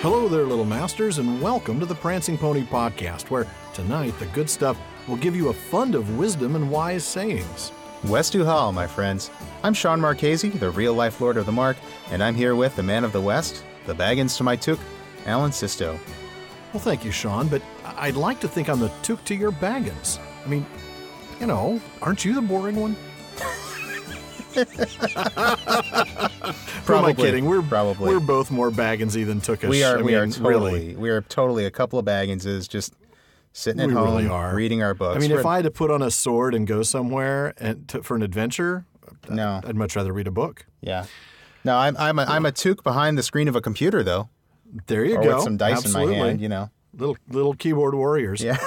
Hello there, little masters, and welcome to the Prancing Pony Podcast, where tonight the good stuff will give you a fund of wisdom and wise sayings. Westu Hall, my friends. I'm Sean Marchese, the real life Lord of the Mark, and I'm here with the man of the West, the Baggins to my Took, Alan Sisto. Well, thank you, Sean, but I'd like to think I'm the took to your baggins. I mean, you know, aren't you the boring one? Who am I kidding? We're probably we're both more bagginsy than tookish. we are I we are totally really. we are totally a couple of Bagginses just sitting at We home really reading our books. I mean, if We're- I had to put on a sword and go somewhere and to, for an adventure, no I'd much rather read a book. yeah no I'm I'm a, I'm a Took behind the screen of a computer though, There you or go. with some dice Absolutely. in my hand, you know. Little little keyboard warriors. Yeah.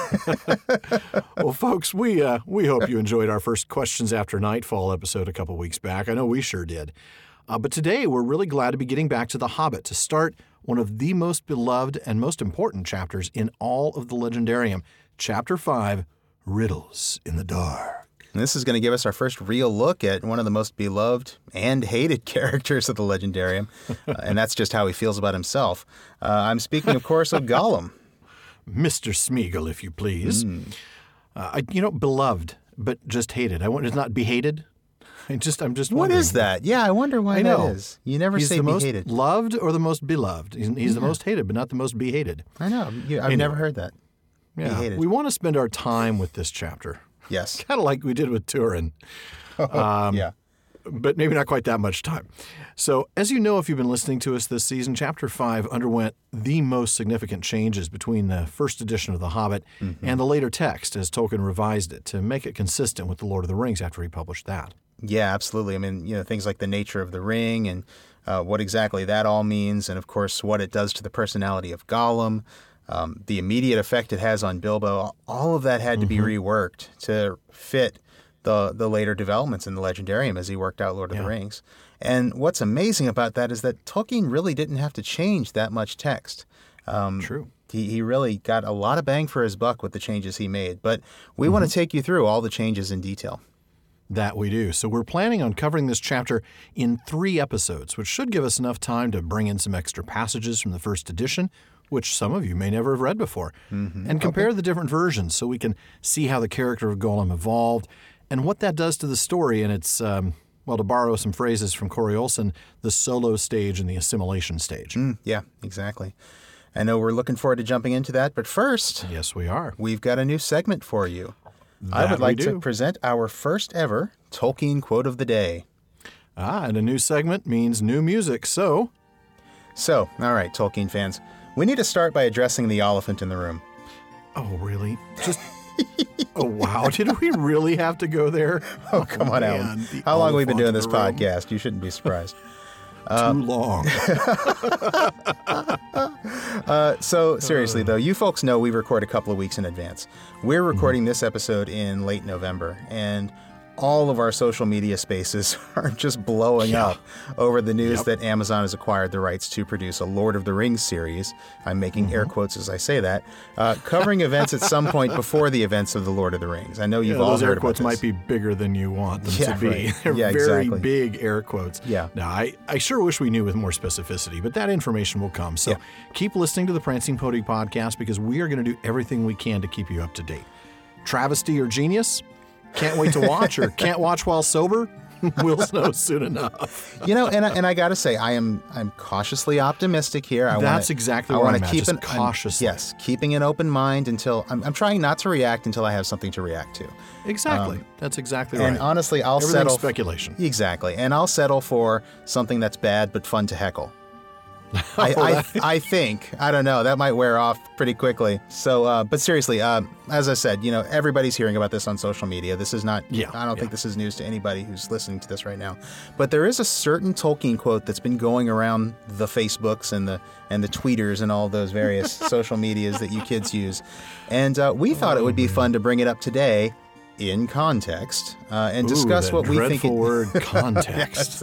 well, folks, we uh, we hope you enjoyed our first questions after nightfall episode a couple weeks back. I know we sure did. Uh, but today we're really glad to be getting back to The Hobbit to start one of the most beloved and most important chapters in all of the Legendarium, Chapter Five, Riddles in the Dark. And this is going to give us our first real look at one of the most beloved and hated characters of the Legendarium, uh, and that's just how he feels about himself. Uh, I'm speaking, of course, of Gollum. Mr. Smeagol, if you please. Hmm. Uh, I, you know, beloved, but just hated. I want it's not behated. I just, I'm just. What wondering. is that? Yeah, I wonder why I know. that is. You never He's say the most behated. loved or the most beloved. He's, he's the most hated, but not the most behated. I know. I've never heard that. Yeah. We want to spend our time with this chapter, Yes. kind of like we did with Turin, Um, yeah. but maybe not quite that much time. So, as you know, if you've been listening to us this season, Chapter 5 underwent the most significant changes between the first edition of The Hobbit and the later text as Tolkien revised it to make it consistent with The Lord of the Rings after he published that. Yeah, absolutely. I mean, you know, things like the nature of the ring and uh, what exactly that all means, and of course, what it does to the personality of Gollum, um, the immediate effect it has on Bilbo. All of that had to be reworked to fit the the later developments in the Legendarium as he worked out Lord of the Rings. And what's amazing about that is that Tolkien really didn't have to change that much text. Um, True. He, he really got a lot of bang for his buck with the changes he made. But we want to take you through all the changes in detail. That we do. So we're planning on covering this chapter in three episodes, which should give us enough time to bring in some extra passages from the first edition, which some of you may never have read before, and compare the different versions so we can see how the character of Gollum evolved and what that does to the story and its, um, well, to borrow some phrases from Corey Olsen, the solo stage and the assimilation stage. Mm, yeah, exactly. I know we're looking forward to jumping into that, but first, Yes, we are. we've got a new segment for you. That I would like to present our first ever Tolkien quote of the day. Ah, and a new segment means new music. So, So, all right, Tolkien fans, we need to start by addressing the elephant in the room. oh, really? Just. Oh wow! Did we really have to go there? Oh, come on, man, Alan. the How long have we been doing this podcast? You shouldn't be surprised. Too long. Uh, so seriously though, you folks know we record a couple of weeks in advance. We're recording this episode in late November, and all of our social media spaces are just blowing up over the news that Amazon has acquired the rights to produce a Lord of the Rings series. I'm making air quotes as I say that, uh, covering events at some point before the events of the Lord of the Rings. I know you've Yeah, all those heard air quotes might be bigger than you want them Yeah, to be. right. They're Yeah, very exactly. big air quotes. Yeah. Now, I, I sure wish we knew with more specificity, but that information will come. So Yeah. keep listening to the Prancing Pony podcast because we are going to do everything we can to keep you up to date. Travesty or genius? Can't wait to watch her. can't watch while sober? we'll know soon enough. You know, and I, and I got to say, I am I'm cautiously optimistic here. I That's wanna, exactly I wanna I'm keep an I'm- yes, keeping an open mind until I'm, I'm trying not to react until I have something to react to. Exactly. That's exactly Um, And right. honestly, I'll Everything's settle speculation. exactly, and I'll settle for something that's bad but fun to heckle. I, I, I think I don't know that might wear off pretty quickly. So, uh, but seriously, uh, as I said, you know, everybody's hearing about this on social media. This is not. Yeah, I don't yeah. think this is news to anybody who's listening to this right now. But there is a certain Tolkien quote that's been going around the Facebooks and the and the tweeters and all those various social medias that you kids use, and uh, we thought it would be fun to bring it up today in context uh, and discuss Ooh, that what we think. dreadful It, word context.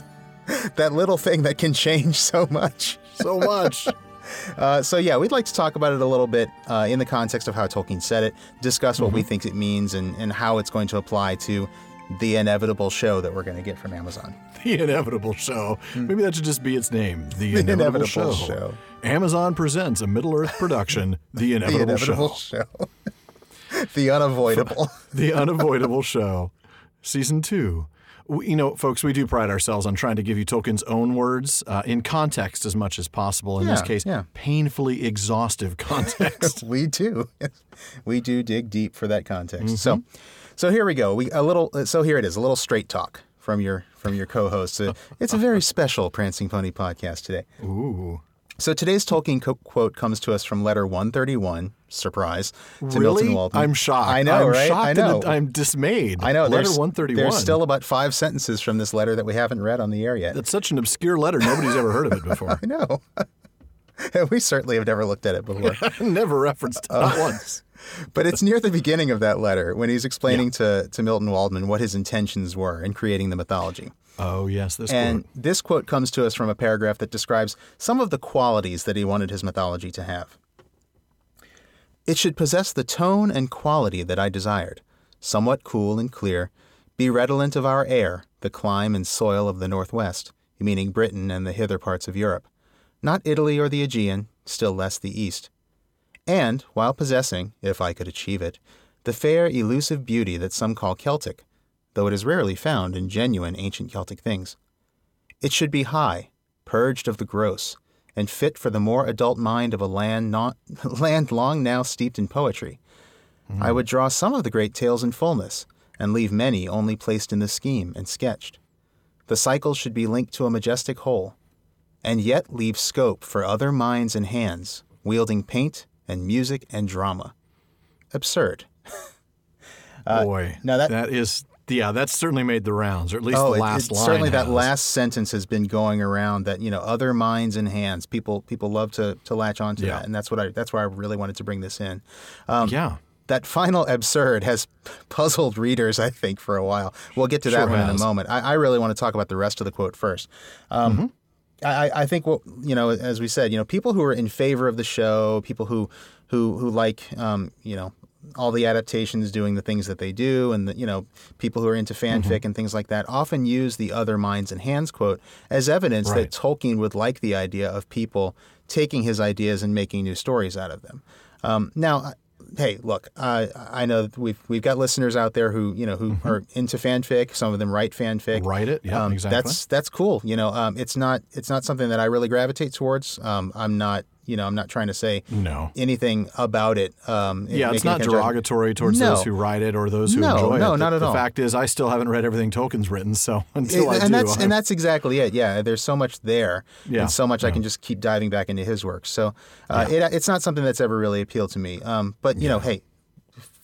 that little thing that can change so much. So much. Uh, so yeah, we'd like to talk about it a little bit uh, in the context of how Tolkien said it, discuss what we think it means, and, and how it's going to apply to the inevitable show that we're going to get from Amazon. The Inevitable Show. Maybe that should just be its name. The, Inevitable, Inevitable show. Show. Amazon presents a Middle Earth production, The Inevitable, the inevitable Show. show. the unavoidable. the Unavoidable Show, Season 2. You know, folks, we do pride ourselves on trying to give you Tolkien's own words uh, in context as much as possible. In this case, yeah. painfully exhaustive context. we do. we do dig deep for that context. Mm-hmm. So, so here we go. We a little. So here it is. A little straight talk from your from your co-host. Uh, it's a very special Prancing Pony podcast today. Ooh. So today's Tolkien co- quote comes to us from letter 131. Surprise to Milton Really? I'm shocked. I know, I'm right? shocked I know. I'm dismayed. I know. Letter there's, 131. There's still about five sentences from this letter that we haven't read on the air yet. That's such an obscure letter. Nobody's ever heard of it before. I know. And we certainly have never looked at it before. Never referenced it, Uh, once. But it's near the beginning of that letter when he's explaining to, to Milton Waldman what his intentions were in creating the mythology. Oh, yes, this quote And quote. this quote comes to us from a paragraph that describes some of the qualities that he wanted his mythology to have. It should possess the tone and quality that I desired, somewhat cool and clear, be redolent of our air, the clime and soil of the Northwest, meaning Britain and the hither parts of Europe, not Italy or the Aegean, still less the East. And, while possessing, if I could achieve it, the fair elusive beauty that some call Celtic, though it is rarely found in genuine ancient Celtic things. It should be high, purged of the gross, and fit for the more adult mind of a land not land long now steeped in poetry. Hmm. I would draw some of the great tales in fullness, and leave many only placed in the scheme and sketched. The cycle should be linked to a majestic whole, and yet leave scope for other minds and hands, wielding paint and music and drama. Absurd. Uh, Boy, now that- that is, yeah, that's certainly made the rounds, or at least Oh, the last it- line. certainly that last sentence has been going around. That you know, other minds and hands. People people love to to latch onto Yeah. that, and that's what I that's why I really wanted to bring this in. Um, yeah. That final absurd has puzzled readers, I think, for a while. We'll get to that Sure one in a moment. I, I really want to talk about the rest of the quote first. Um, Mm-hmm. I, I think what you know, as we said, you know, people who are in favor of the show, people who who who like um, you know all the adaptations doing the things that they do, and the, you know people who are into fanfic Mm-hmm. and things like that, often use the other minds and hands quote as evidence Right. that Tolkien would like the idea of people taking his ideas and making new stories out of them. Um, now. Hey, look! Uh, I know that we've we've got listeners out there who you know who are into fanfic. Some of them write fanfic. Mm-hmm. Write it, yeah, Um, exactly. That's that's cool. You know, um, it's not it's not something that I really gravitate towards. Um, I'm not you know I'm not trying to say No. anything about it. Um, Yeah, it's not derogatory towards No. those who write it or those who No, enjoy it. no, The- not at the all. fact is, I still haven't read everything Tolkien's written, so until I and do, that's I'm- and that's exactly it. Yeah, there's so much there, Yeah, and so much I can just keep diving back into his work. So uh, it, it's not something that's ever really appealed to me. Um, but you know, hey,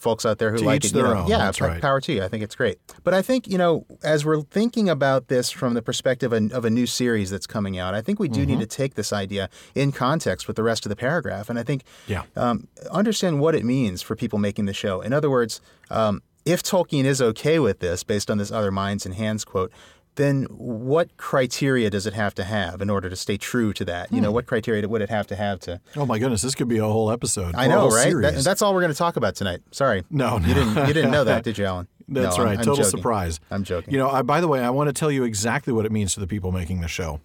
folks out there who To like each it, you know, own, yeah, that's right. power to you. I think it's great. But I think you know, as we're thinking about this from the perspective of, of a new series that's coming out, I think we do Mm-hmm. need to take this idea in context with the rest of the paragraph, and I think Yeah. um, understand what it means for people making the show. In other words, um, if Tolkien is okay with this, based on this other minds and hands quote, then what criteria does it have to have in order to stay true to that? You know, Hmm. what criteria would it have to have to? Oh my goodness, this could be a whole episode. I know, right? That- that's all we're going to talk about tonight. Sorry, No, you didn't. You didn't know that, did you, Alan? That's No, I'm- right. I'm Total joking. surprise. I'm joking. You know, I, by the way, I want to tell you exactly what it means to the people making the show.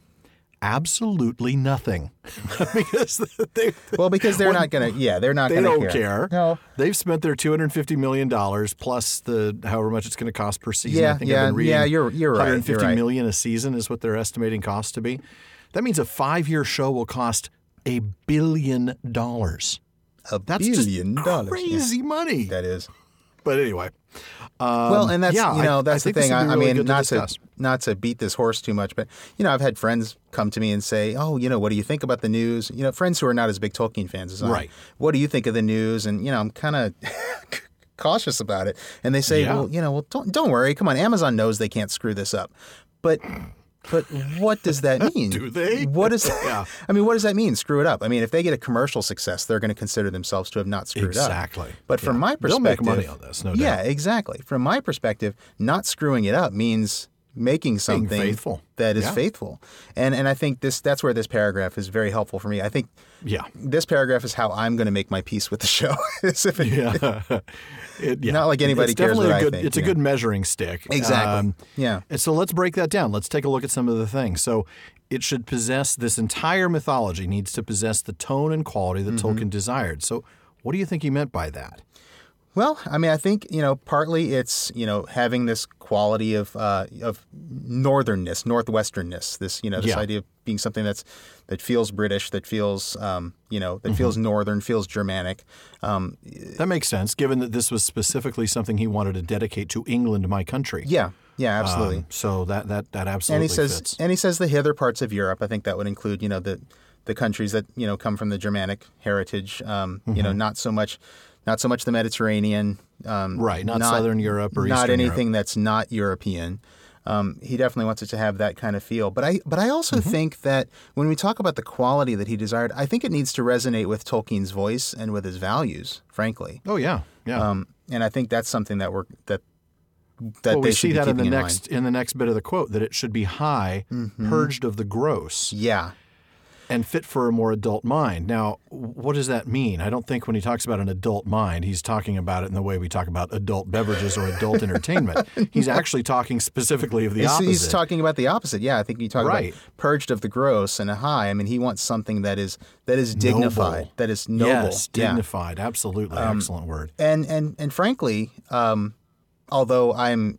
Absolutely nothing, because they well, because they're not going to. Yeah, they're not they going to don't care. No. they've spent their two hundred fifty million dollars plus the however much it's going to cost per season. Yeah, I think yeah, I've been reading yeah, you're- you're right, One hundred fifty you're right. a season is what they're estimating costs to be. That means a five-year show will cost a billion dollars. A That's billion dollars. Yeah, crazy money. that is. But anyway, well, um, and that's yeah, you know I- that's I the thing. I, be I mean, good to not to not to beat this horse too much, but you know, I've had friends come to me and say, "Oh, you know, what do you think about the news?" You know, friends who are not as big Tolkien fans as I. am. Right. What do you think of the news? And you know, I'm kind of cautious about it. And they say, Yeah. "Well, you know, well, don't don't worry. Come on, Amazon knows they can't screw this up." But but what does that mean? Do they? What is? Yeah. I mean, what does that mean? Screw it up. I mean, if they get a commercial success, they're going to consider themselves to have not screwed up. Exactly. But from Yeah. my They'll perspective, make money on this, no Yeah, doubt. exactly. From my perspective, not screwing it up means making something faithful. that is Yeah. faithful. And and I think this that's where this paragraph is very helpful for me. I think Yeah. this paragraph is how I'm going to make my peace with the show. Is if it- Yeah. It- yeah. Not like anybody it's cares definitely what a I good, think, It's a good measuring stick. Exactly. Um, yeah. And so let's break that down. Let's take a look at some of the things. So it should possess this entire mythology needs to possess the tone and quality that Mm-hmm. Tolkien desired. So what do you think he meant by that? Well, I mean, I think you know, partly it's you know having this quality of uh, of northernness, northwesternness. This you know this Yeah. idea of being something that's that feels British, that feels um, you know Mm-hmm. that feels northern, feels Germanic. Um, That makes sense, given that this was specifically something he wanted to dedicate to England, my country. yeah, yeah, absolutely. Um, so that that that absolutely and he says, fits. and he says the hither parts of Europe. I think that would include you know the the countries that you know come from the Germanic heritage. Um, You Mm-hmm. know, not so much. Not so much the Mediterranean, um, Right, not Southern Europe or not Eastern anything that's not European. Um, he definitely wants it to have that kind of feel. But I, but I also Mm-hmm. think that when we talk about the quality that he desired, I think it needs to resonate with Tolkien's voice and with his values. Frankly, Oh yeah, yeah. um, and I think that's something that we're that that well, they we should see be that in the in next in the next bit of the quote that it should be high, Mm-hmm. purged of the gross. Yeah, and fit for a more adult mind. Now, what does that mean? I don't think when he talks about an adult mind, he's talking about it in the way we talk about adult beverages or adult entertainment. He's actually talking specifically of the he's, opposite. he's talking about the opposite. Yeah, I think you talk Right. about purged of the gross and a high. I mean, he wants something that is that is dignified, Noble. that is noble. Yes, Yeah. Um, dignified. Absolutely, excellent word. and and and frankly, um, although I'm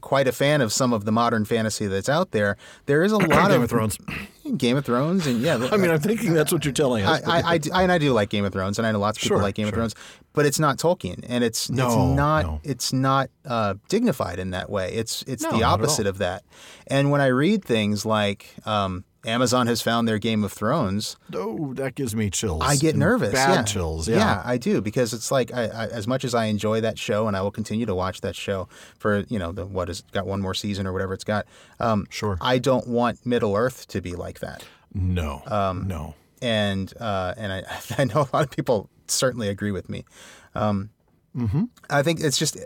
quite a fan of some of the modern fantasy that's out there, there is a lot of. Game of of Thrones. Game of Thrones, and yeah, I mean, I'm thinking that's what you're telling us. I, I, I, do- and I do like Game of Thrones, and I know lots of people Sure, like Game of. Thrones, but it's not Tolkien, and it's it's No, not no. it's not uh, dignified in that way. It's it's No, the opposite of that. And when I read things like um, Amazon has found their Game of Thrones, oh, that gives me chills. I get nervous. Bad yeah. chills. Yeah. I do because it's like I, I, as much as I enjoy that show, and I will continue to watch that show for you know the what is got one more season or whatever it's got. Um, Sure. I don't want Middle Earth to be like that, No. Um, no. and uh, and I, I know a lot of people certainly agree with me. Um, Mm-hmm. I think it's just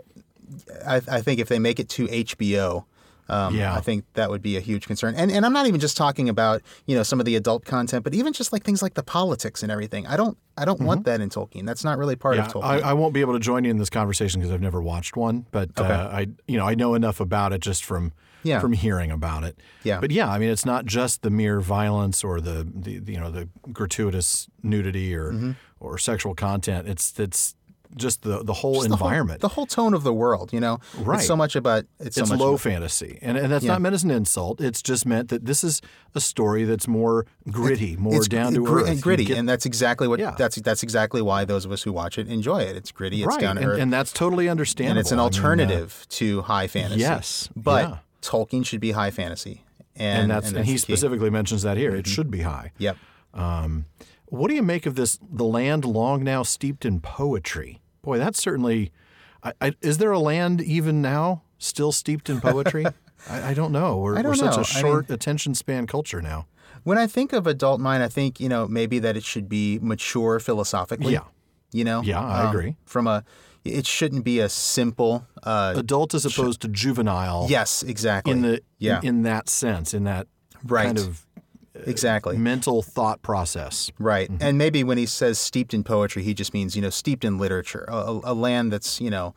I, I think if they make it to HBO. Um, Yeah. I think that would be a huge concern, and and I'm not even just talking about you know some of the adult content, but even just like things like the politics and everything. I don't I don't want that in Tolkien. That's not really part Mm-hmm. Yeah, of Tolkien. I, I won't be able to join you in this conversation because I've never watched one, but Okay. uh, I, you know, I know enough about it just from Yeah. from hearing about it. Yeah. But yeah, I mean, it's not just the mere violence or the, the, the you know the gratuitous nudity or Mm-hmm. or sexual content. It's it's just the the whole Just the whole- environment. the whole, tone of the world. You know, Right. It's so much about it's, so it's low about- fantasy, and and that's Yeah. not meant as an insult. It's just meant that this is a story that's more gritty, more down to gri- earth, and gritty, get- and that's exactly what Yeah. that's that's exactly why those of us who watch it enjoy it. It's gritty, it's right, down to and, earth, and that's totally understandable. and it's an I mean, uh, alternative to high fantasy. yes, but yeah. Tolkien should be high fantasy, and and that's and, he key. specifically mentions that here. It Mm-hmm. should be high. Yep. Um, what do you make of this? The land long now steeped in poetry. Boy, that's certainly. I, I, is there a land even now still steeped in poetry? I, I don't know. We're, don't we're such know. a I short attention span culture now. When I think of adult mind, I think you know maybe that it should be mature philosophically. Yeah. You know. Yeah, I agree. From a, it shouldn't be a simple. Uh, Adult as opposed to juvenile. yes, exactly. In the yeah, in, in that sense, in that Right. kind of exactly. mental thought process. Right. Mm-hmm. And maybe when he says steeped in poetry, he just means, you know, steeped in literature, a, a, land that's, you know,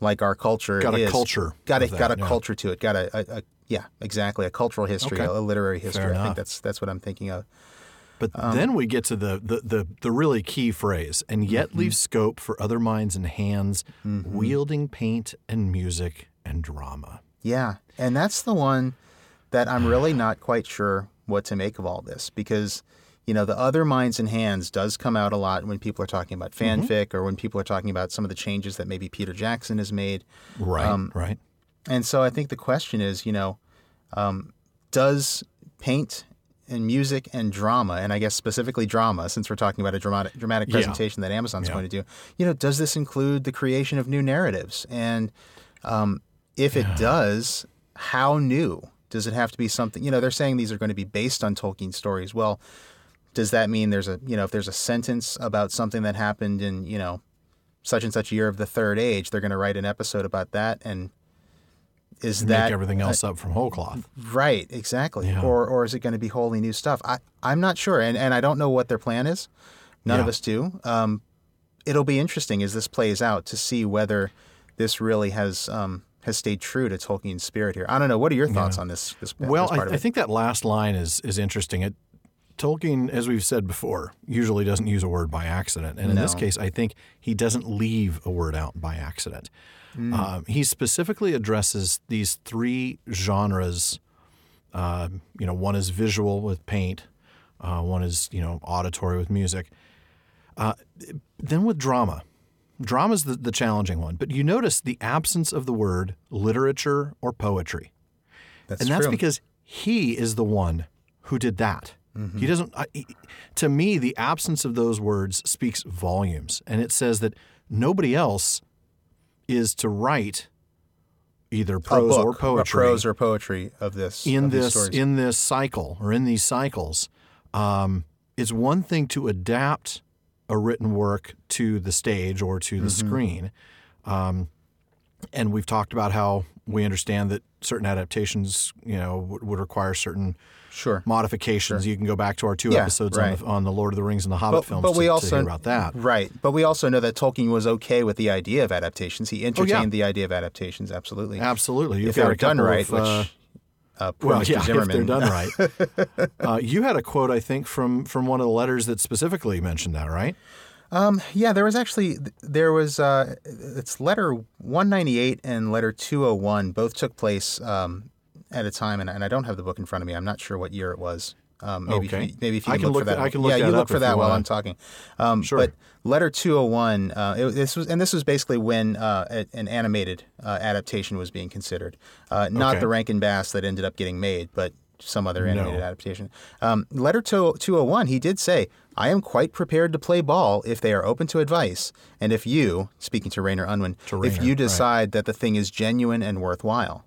like our culture Got a is. culture Got a, that, got a yeah. culture to it. Got a, a, a yeah, exactly. A cultural history, Okay. a, literary history. I think that's that's what I'm thinking of. But Um, then we get to the, the, the, the really key phrase, and yet Mm-hmm. leave scope for other minds and hands, wielding paint and music and drama. Yeah. And that's the one that I'm really not quite sure what to make of all this because, you know, the other minds and hands does come out a lot when people are talking about Mm-hmm. fanfic or when people are talking about some of the changes that maybe Peter Jackson has made. Right, Um, right. And so I think the question is, you know, um, does paint and music and drama, and I guess specifically drama, since we're talking about a dramatic dramatic Yeah. presentation that Amazon's Yeah. going to do, you know, does this include the creation of new narratives? And um, if it does, how new? Does it have to be something? You know, they're saying these are going to be based on Tolkien stories. Well, does that mean there's a you know if there's a sentence about something that happened in you know such and such year of the third age, they're going to write an episode about that and is Make that everything else up from whole cloth. right? Exactly. Yeah. Or or is it going to be wholly new stuff? I I'm not sure, and and I don't know what their plan is. None of us do. Um, it'll be interesting as this plays out to see whether this really has um, has stayed true to Tolkien's spirit here. I don't know. What are your thoughts on this? This, Well, this part I, I think that last line is is interesting. It, Tolkien, as we've said before, usually doesn't use a word by accident, and in this case, I think he doesn't leave a word out by accident. Um, he specifically addresses these three genres. Uh, you know, one is visual with paint, uh, one is you know auditory with music. Uh, then with drama, drama's the, the challenging one. But you notice the absence of the word literature or poetry. that's and that's true. because he is the one who did that. He doesn't. I, he- to me, the absence of those words speaks volumes, and it says that nobody else is to write either prose book, or poetry prose or poetry of this in of this in this cycle or in these cycles. Um, it's one thing to adapt a written work to the stage or to the Mm-hmm. screen, um, and we've talked about how we understand that certain adaptations, you know, would, would require certain sure. modifications. You can go back to our two Yeah, episodes on, the, on the Lord of the Rings and the Hobbit But, films but we to, to also hear about that. right. But we also know that Tolkien was okay with the idea of adaptations. He entertained the idea of adaptations. Absolutely. Absolutely, You've if they got were done right, of, which uh, poor Well, Mr. yeah, Zimmerman. if they're done right. uh, you had a quote, I think, from from one of the letters that specifically mentioned that, right? Um, yeah, there was actually there was uh, it's letter 198 and letter 201 both took place um, at a time, and, and I don't have the book in front of me. I'm not sure what year it was. Um, maybe Okay. if you, maybe if you I can, can look, look for that. I can look yeah, you look for that while. I'm talking. Um, Sure. But letter 201, uh, it, this was and this was basically when uh, a- an animated uh, adaptation was being considered, uh, not Okay. the Rankin Bass that ended up getting made, but some other animated adaptation. Um, letter 2- 201, he did say, I am quite prepared to play ball if they are open to advice, and if you, speaking to Rayner Unwin, To if Rayner, you right. decide that the thing is genuine and worthwhile.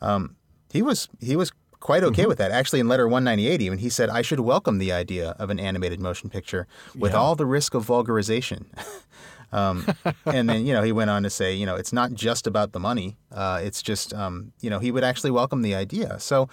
Um, he was he was quite okay Mm-hmm. with that. Actually, in letter 198, even he said, "I should welcome the idea of an animated motion picture with Yeah. all the risk of vulgarization." um, and then you know he went on to say, you know, it's not just about the money. Uh, it's just um, you know he would actually welcome the idea. So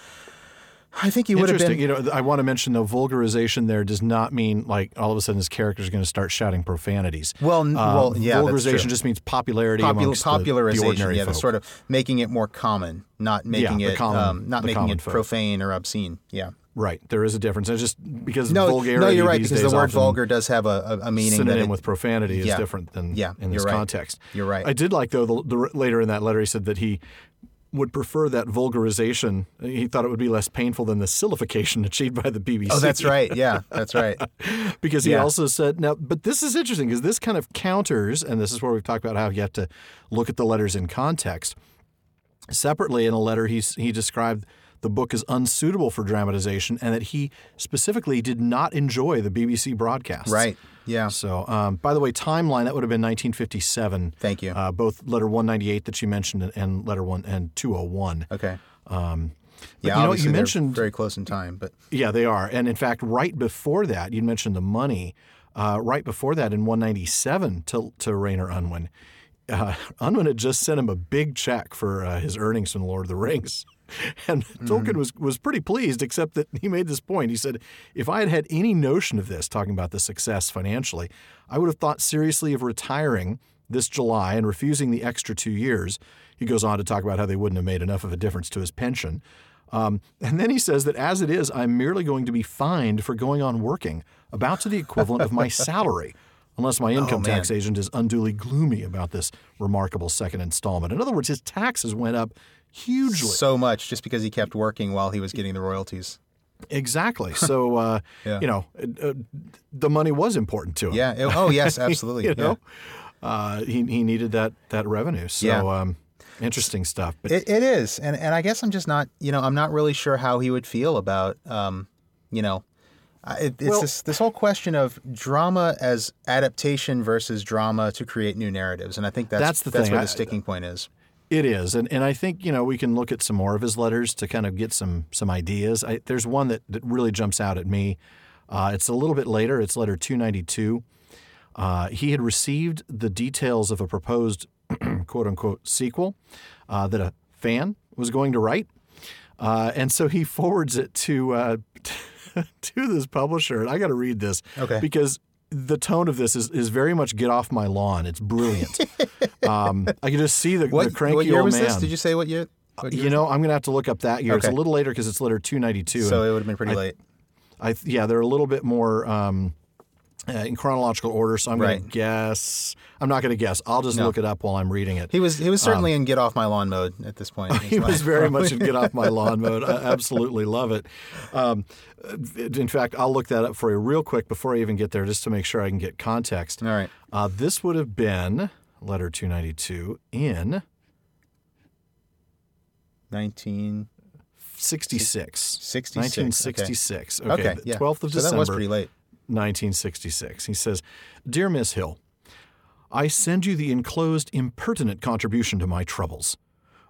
I think he would have been. You know, I want to mention though, vulgarization there does not mean like all of a sudden his character is going to start shouting profanities. Well, n- Uh, well, yeah, vulgarization just means popularity Popul- amongst the- popularization, the, ordinary yeah, the sort of making it more common, not making the it common- um, not making it folk. profane or obscene. Yeah. Right. There is a difference. It's just because No, vulgarity. no, you're right these because the word vulgar does have a, a, a meaning that synonym it, with profanity is Yeah. different than Yeah, in you're this right. context. You're right. I did like though the, the later in that letter he said that he would prefer that vulgarization. He thought it would be less painful than the sillification achieved by the BBC. Oh, that's right. Yeah, that's right. because he Yeah. also said now but this is interesting because this kind of counters and this is where we've talked about how you have to look at the letters in context separately in a letter he's, he described the book is unsuitable for dramatization and that he specifically did not enjoy the bbc broadcasts Right. Yeah. so um, by the way timeline that would have been 1957 Thank you. uh, both letter 198 that you mentioned and- letter 1 and 201 Okay. um, Yeah, you know, you mentioned- very close in time, but yeah, they are. And in fact, right before that, you mentioned the money. Uh, right before that, in 197 to, to Rayner Unwin, uh, Unwin had just sent him a big check for uh, his earnings from Lord of the Rings. And Tolkien was, was pretty pleased, except that he made this point. He said, If I had had any notion of this, talking about the success financially, I would have thought seriously of retiring this July and refusing the extra two years. He goes on to talk about how they wouldn't have made enough of a difference to his pension. Um, and then he says that as it is, I'm merely going to be fined for going on working, about to the equivalent of my salary, unless my income man. tax agent is unduly gloomy about this remarkable second installment. In other words, his taxes went up hugely. so much just because he kept working while he was getting the royalties. exactly. So, uh, Yeah. you know, uh, the money was important to him. Yeah. it- oh, yes, absolutely. you yeah. know, uh, he he needed that that revenue. So, Yeah. um, interesting stuff. But It, it is, and and I guess I'm just not, you know, I'm not really sure how he would feel about, um, you know, it, it's Well- this this whole question of drama as adaptation versus drama to create new narratives, and I think that's That's the that's thing. where the sticking point is. It is, and and I think you know we can look at some more of his letters to kind of get some some ideas. I, there's one that, that really jumps out at me. Uh, it's a little bit later. It's letter 292. Uh, he had received the details of a proposed quote unquote sequel uh, that a fan was going to write. Uh, and so he forwards it to uh, to this publisher, and I got to read this Okay. because the tone of this is, is very much get off my lawn. It's brilliant. um, I can just see the, What, the cranky what year old was man. this? Did you say what year? What year? You know, I'm going to have to look up that year. It's a little later because it's letter 292. so it would have been pretty late. I yeah, they're a little bit more um, uh, in chronological order. So I'm going to guess. I'm not going to guess. I'll just look it up while I'm reading it. He was he was certainly in get off my lawn mode at this point. He was very probably. much in get off my lawn mode. I absolutely love it. Um, in fact, I'll look that up for you real quick before I even get there, just to make sure I can get context. All right. Uh, this would have been letter 292 in 1966. 66. 1966, 1966. Okay. Okay. the yeah. 12th of so December. that was pretty late. 1966. He says, Dear Miss Hill, I send you the enclosed impertinent contribution to my troubles.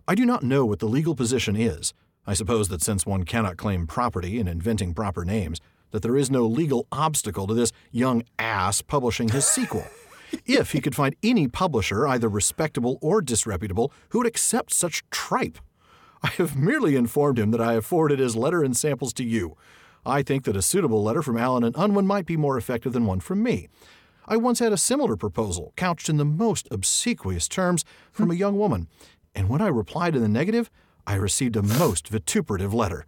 I do not know what the legal position is. I suppose that since one cannot claim property in inventing proper names, that there is no legal obstacle to this young ass publishing his sequel. if he could find any publisher, either respectable or disreputable, who would accept such tripe. I have merely informed him that I have forwarded his letter and samples to you. I think that a suitable letter from Allen and Unwin might be more effective than one from me. I once had a similar proposal, couched in the most obsequious terms, from a young woman, and when I replied in the negative, I received a most vituperative letter.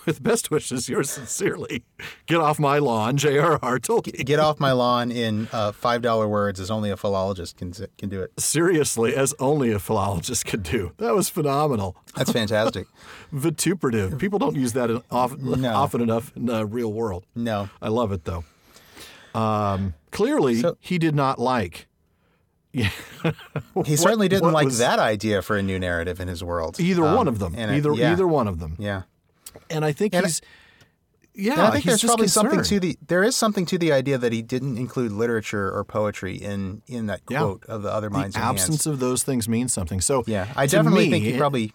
With best wishes, yours sincerely. Get off my lawn, J.R.R. Tolkien. Get off my lawn in uh, five dollar words as only a philologist can can do it. Seriously, as only a philologist could do. That was phenomenal. That's fantastic. Vituperative. People don't use that often, No. often enough in the real world. No. I love it though. Um, clearly, So- he did not like. Yeah, He certainly didn't like was- that idea for a new narrative in his world. Either Um, one of them. and it- Either yeah, either one of them. Yeah. And I think And I- he's. yeah, And I think there's probably something to the there is something to the idea that he didn't include literature or poetry in in that Yeah. quote of the other minds the and hands. absence of those things means something. So Yeah, I definitely me, think he probably.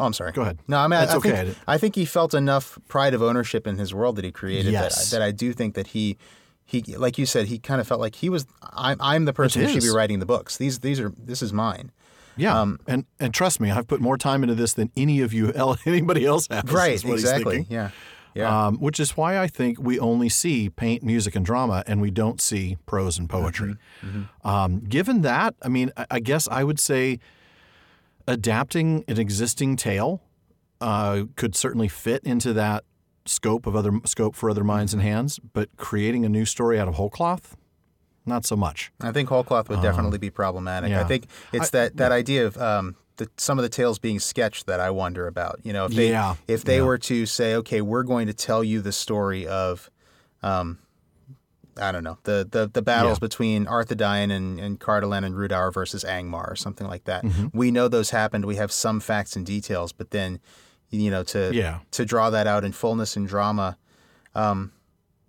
Oh, I'm sorry. Go ahead. No, I mean, I, That's I okay. think I think he felt enough pride of ownership in his world that he created Yes. that, that I do think that he he like you said he kind of felt like he was I'm I'm the person who should be writing the books. These these are this is mine. Yeah, um, and and trust me, I've put more time into this than any of you anybody else has. Right. Exactly. Yeah. Yeah. Um, which is why I think we only see paint, music, and drama, and we don't see prose and poetry. Mm-hmm. Um, given that, I mean, I, I guess I would say adapting an existing tale uh, could certainly fit into that scope of other scope for other minds and hands, but creating a new story out of whole cloth, not so much. I think whole cloth would definitely be problematic. I Um, think it's that, that idea of um, the, some of the tales being sketched that I wonder about. You know, if they Yeah, if they yeah. were to say, okay, we're going to tell you the story of, um, I don't know, the the, the battles Yeah. between Arthedain and, and Cardolan and Rhudaur versus Angmar or something like that. Mm-hmm. We know those happened. We have some facts and details, but then, you know, to Yeah. to draw that out in fullness and drama. Um,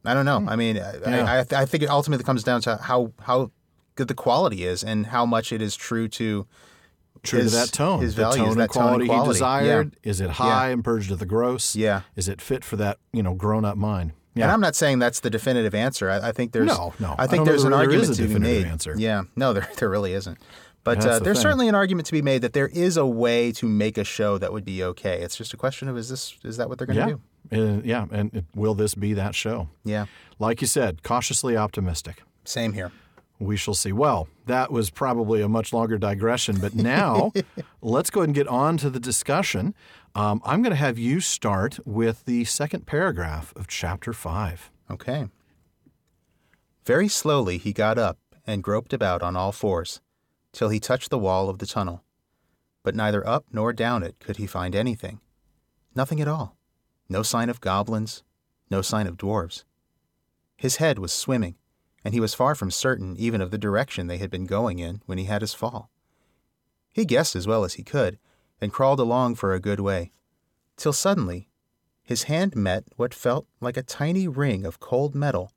I don't know. I mean, I, Hmm. Yeah. I, I think it ultimately comes down to how how good the quality is and how much it is true to True his- to that tone, his the values, tone that and quality, tone quality. he desired. Is it high and purged of the gross? Yeah. Is it fit for that you know grown up mind? Yeah. And I'm not saying that's the definitive answer. I, I think there's No, no. I I think don't there's an there argument is a to be made. answer. Yeah, no, there there really isn't. But uh, the there's thing. certainly an argument to be made that there is a way to make a show that would be okay. It's just a question of is this is that what they're going to yeah, do? Uh, yeah. And it- will this be that show? Yeah, Like you said, cautiously optimistic. same here. We shall see. Well, that was probably a much longer digression, but now let's go ahead and get on to the discussion. Um, I'm going to have you start with the second paragraph of chapter five. Okay. Very slowly he got up and groped about on all fours, till he touched the wall of the tunnel. But neither up nor down it could he find anything. Nothing at all. No sign of goblins, no sign of dwarves. His head was swimming, and he was far from certain even of the direction they had been going in when he had his fall. He guessed as well as he could, and crawled along for a good way, till suddenly his hand met what felt like a tiny ring of cold metal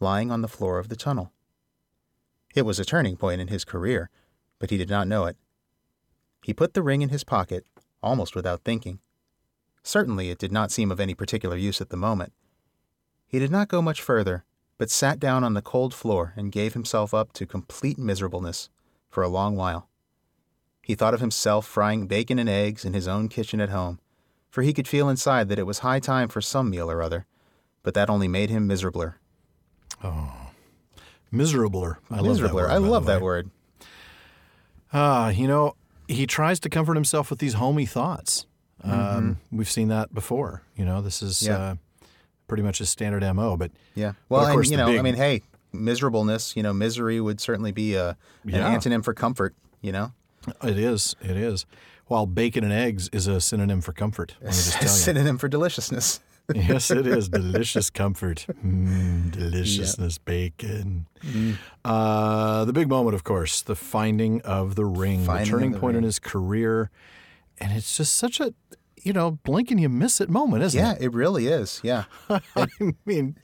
lying on the floor of the tunnel. It was a turning point in his career, but he did not know it. He put the ring in his pocket, almost without thinking. Certainly it did not seem of any particular use at the moment. He did not go much further, but sat down on the cold floor and gave himself up to complete miserableness for a long while. He thought of himself frying bacon and eggs in his own kitchen at home, for he could feel inside that it was high time for some meal or other, but that only made him miserabler. Oh, Miserabler. I love that miserabler. word. I love that word. Ah, you know, he tries to comfort himself with these homey thoughts. Um, we've seen that before. You know, this is Mm-hmm. Yeah. uh, pretty much a standard mo. But Yeah. Well, course and you know, I mean, hey, miserableness, you know, misery would certainly be a, an Yeah. antonym for comfort, you know? it is, it is. While bacon and eggs is a synonym for comfort. Let me just tell you. Synonym for deliciousness. yes, it is delicious comfort. Mm, deliciousness, bacon. Mm. Uh, the big moment, of course, the finding of the ring, Finding the turning the point in his career, and it's just such a, you know, blink and you miss it moment, isn't Yeah, it? Yeah, it really is. Yeah. I mean,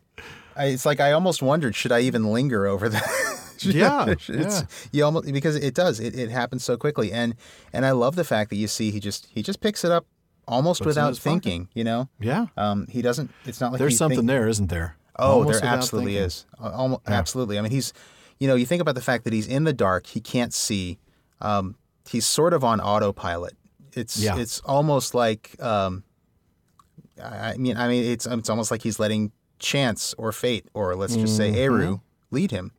I, it's like I almost wondered, should I even linger over that? Yeah, it's, yeah. You almost because it does. It, it happens so quickly, and and I love the fact that you see he just he just picks it up almost Puts without his pocket. thinking. You know, yeah, um, he doesn't. It's not like there's something think- there, isn't there? Oh, Almost there absolutely thinking. is. Almost, Absolutely. I mean, he's, you know, you think about the fact that he's in the dark. He can't see. Um, he's sort of on autopilot. It's Yeah. it's almost like. Um, I mean, I mean, it's it's almost like he's letting chance or fate, or let's just say Mm-hmm. Eru, lead him.